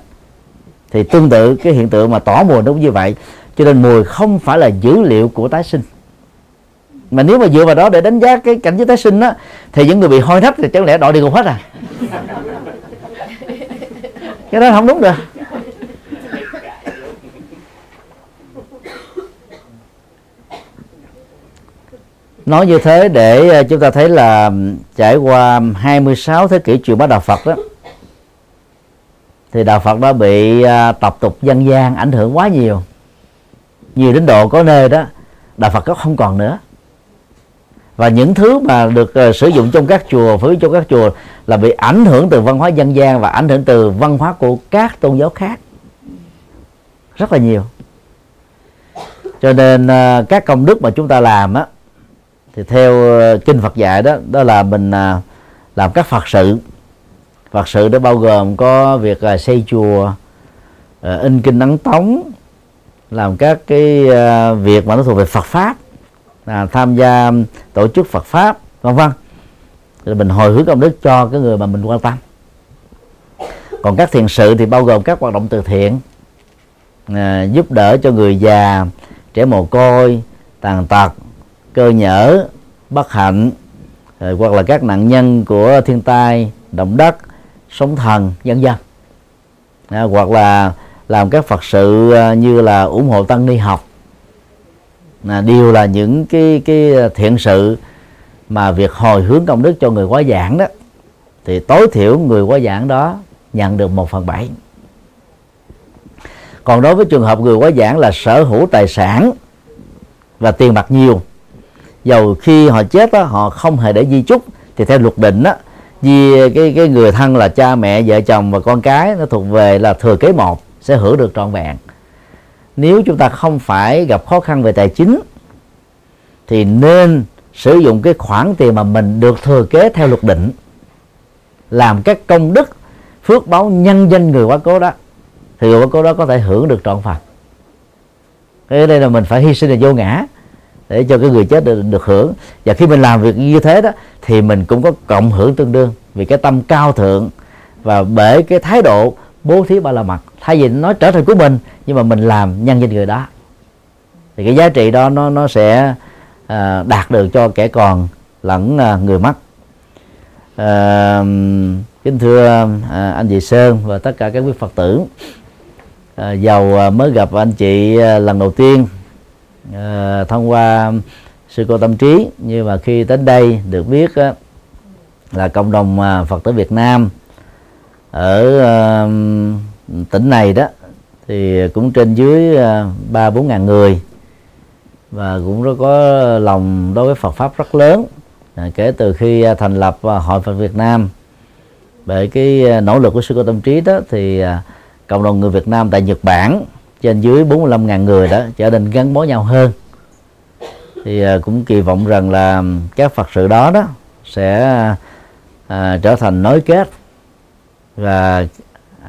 Thì tương tự cái hiện tượng mà tỏ mùi nó cũng như vậy. Cho nên mùi không phải là dữ liệu của tái sinh mà nếu mà dựa vào đó để đánh giá cái cảnh giới tái sinh á, thì những người bị hôi thấp thì chẳng lẽ đội đi cùng hết à? Cái đó không đúng được. Nói như thế để ờ, chúng ta thấy là trải qua 26 thế kỷ truyền bá đạo Phật đó, thì đạo Phật đã bị ờ, tập tục dân gian ảnh hưởng quá nhiều. Nhiều đến độ có nơi đó, đạo Phật có không còn nữa và những thứ mà được uh, sử dụng trong các chùa phối trong các chùa là bị ảnh hưởng từ văn hóa dân gian và ảnh hưởng từ văn hóa của các tôn giáo khác. Rất là nhiều. Cho nên uh, các công đức mà chúng ta làm á thì theo uh, kinh Phật dạy đó đó là mình uh, làm các Phật sự. Phật sự đó bao gồm có việc uh, xây chùa uh, in kinh ấn tống làm các cái uh, việc mà nó thuộc về Phật pháp à, tham gia tổ chức Phật pháp vân vân. Thì mình hồi hướng công đức cho cái người mà mình quan tâm. Còn các thiện sự thì bao gồm các hoạt động từ thiện à, giúp đỡ cho người già trẻ mồ côi tàn tật cơ nhở bất hạnh rồi, hoặc là các nạn nhân của thiên tai động đất sóng thần vân vân. À, hoặc là làm các phật sự à, như là ủng hộ tăng ni học là đều là những cái cái thiện sự mà việc hồi hướng công đức cho người quá giảng đó. Thì tối thiểu người quá giảng đó nhận được một phần bảy. Còn đối với trường hợp người quá giảng là sở hữu tài sản và tiền bạc nhiều dầu khi họ chết đó, họ không hề để di chúc thì theo luật định đó vì cái cái người thân là cha mẹ vợ chồng và con cái nó thuộc về là thừa kế một sẽ hưởng được trọn vẹn nếu chúng ta không phải gặp khó khăn về tài chính thì nên sử dụng cái khoản tiền mà mình được thừa kế theo luật định làm các công đức phước báo nhân danh người quá cố đó thì người quá cố đó có thể hưởng được trọn phần cái đây là mình phải hy sinh là vô ngã để cho cái người chết được, được hưởng. Và khi mình làm việc như thế đó thì mình cũng có cộng hưởng tương đương. Vì cái tâm cao thượng và bởi cái thái độ bố thí ba la mật. Thay vì nói trở thành của mình nhưng mà mình làm nhân danh người đó. Thì cái giá trị đó nó nó sẽ à, đạt được cho kẻ còn lẫn à, người mất. À, kính thưa à, anh chị Sơn và tất cả các quý Phật tử à, giàu à, mới gặp anh chị à, lần đầu tiên à, thông qua sư cô tâm trí. Nhưng mà khi đến đây được biết á, là cộng đồng à, Phật tử Việt Nam ở uh, tỉnh này đó thì cũng trên dưới uh, ba bốn ngàn người. Và cũng rất có lòng đối với Phật pháp rất lớn. À, kể từ khi uh, thành lập à, hội Phật Việt Nam. Bởi cái à, nỗ lực của sư cô tâm trí đó thì à, cộng đồng người Việt Nam tại Nhật Bản trên dưới 45.000 người đó trở nên gắn bó nhau hơn. Thì cũng kỳ vọng rằng là các Phật sự đó đó sẽ à, trở thành nối kết và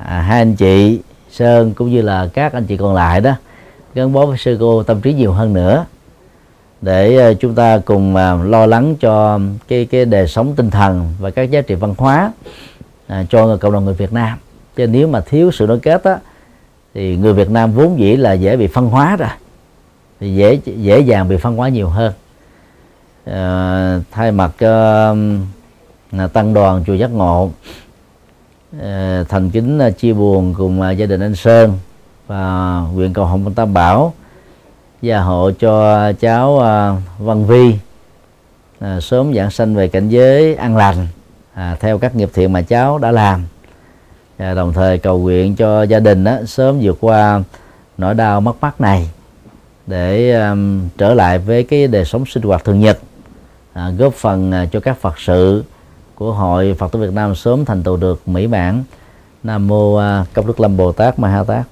à, hai anh chị sơn cũng như là các anh chị còn lại đó gắn bó với sư cô tâm trí nhiều hơn nữa để ờ, chúng ta cùng à, lo lắng cho cái cái đời sống tinh thần và các giá trị văn hóa à, cho cộng đồng người Việt Nam. Chứ nếu mà thiếu sự nối kết á thì người Việt Nam vốn dĩ là dễ bị phân hóa rồi thì dễ dễ dàng bị phân hóa nhiều hơn. À, thay mặt uh, tăng đoàn chùa giác ngộ Ờ, thành kính ờ, chia buồn cùng ờ, gia đình anh Sơn và nguyện cầu hồng tam bảo gia hộ cho cháu Văn Vi à, sớm giảng sanh về cảnh giới an lành à, theo các nghiệp thiện mà cháu đã làm. Và đồng thời cầu nguyện cho gia đình đó, sớm vượt qua nỗi đau mất mát này để um, trở lại với cái đời sống sinh hoạt thường nhật à, góp phần à, cho các phật sự của hội phật tử việt nam sớm thành tựu được mỹ mãn nam mô à, công đức lâm bồ tát ma ha tát.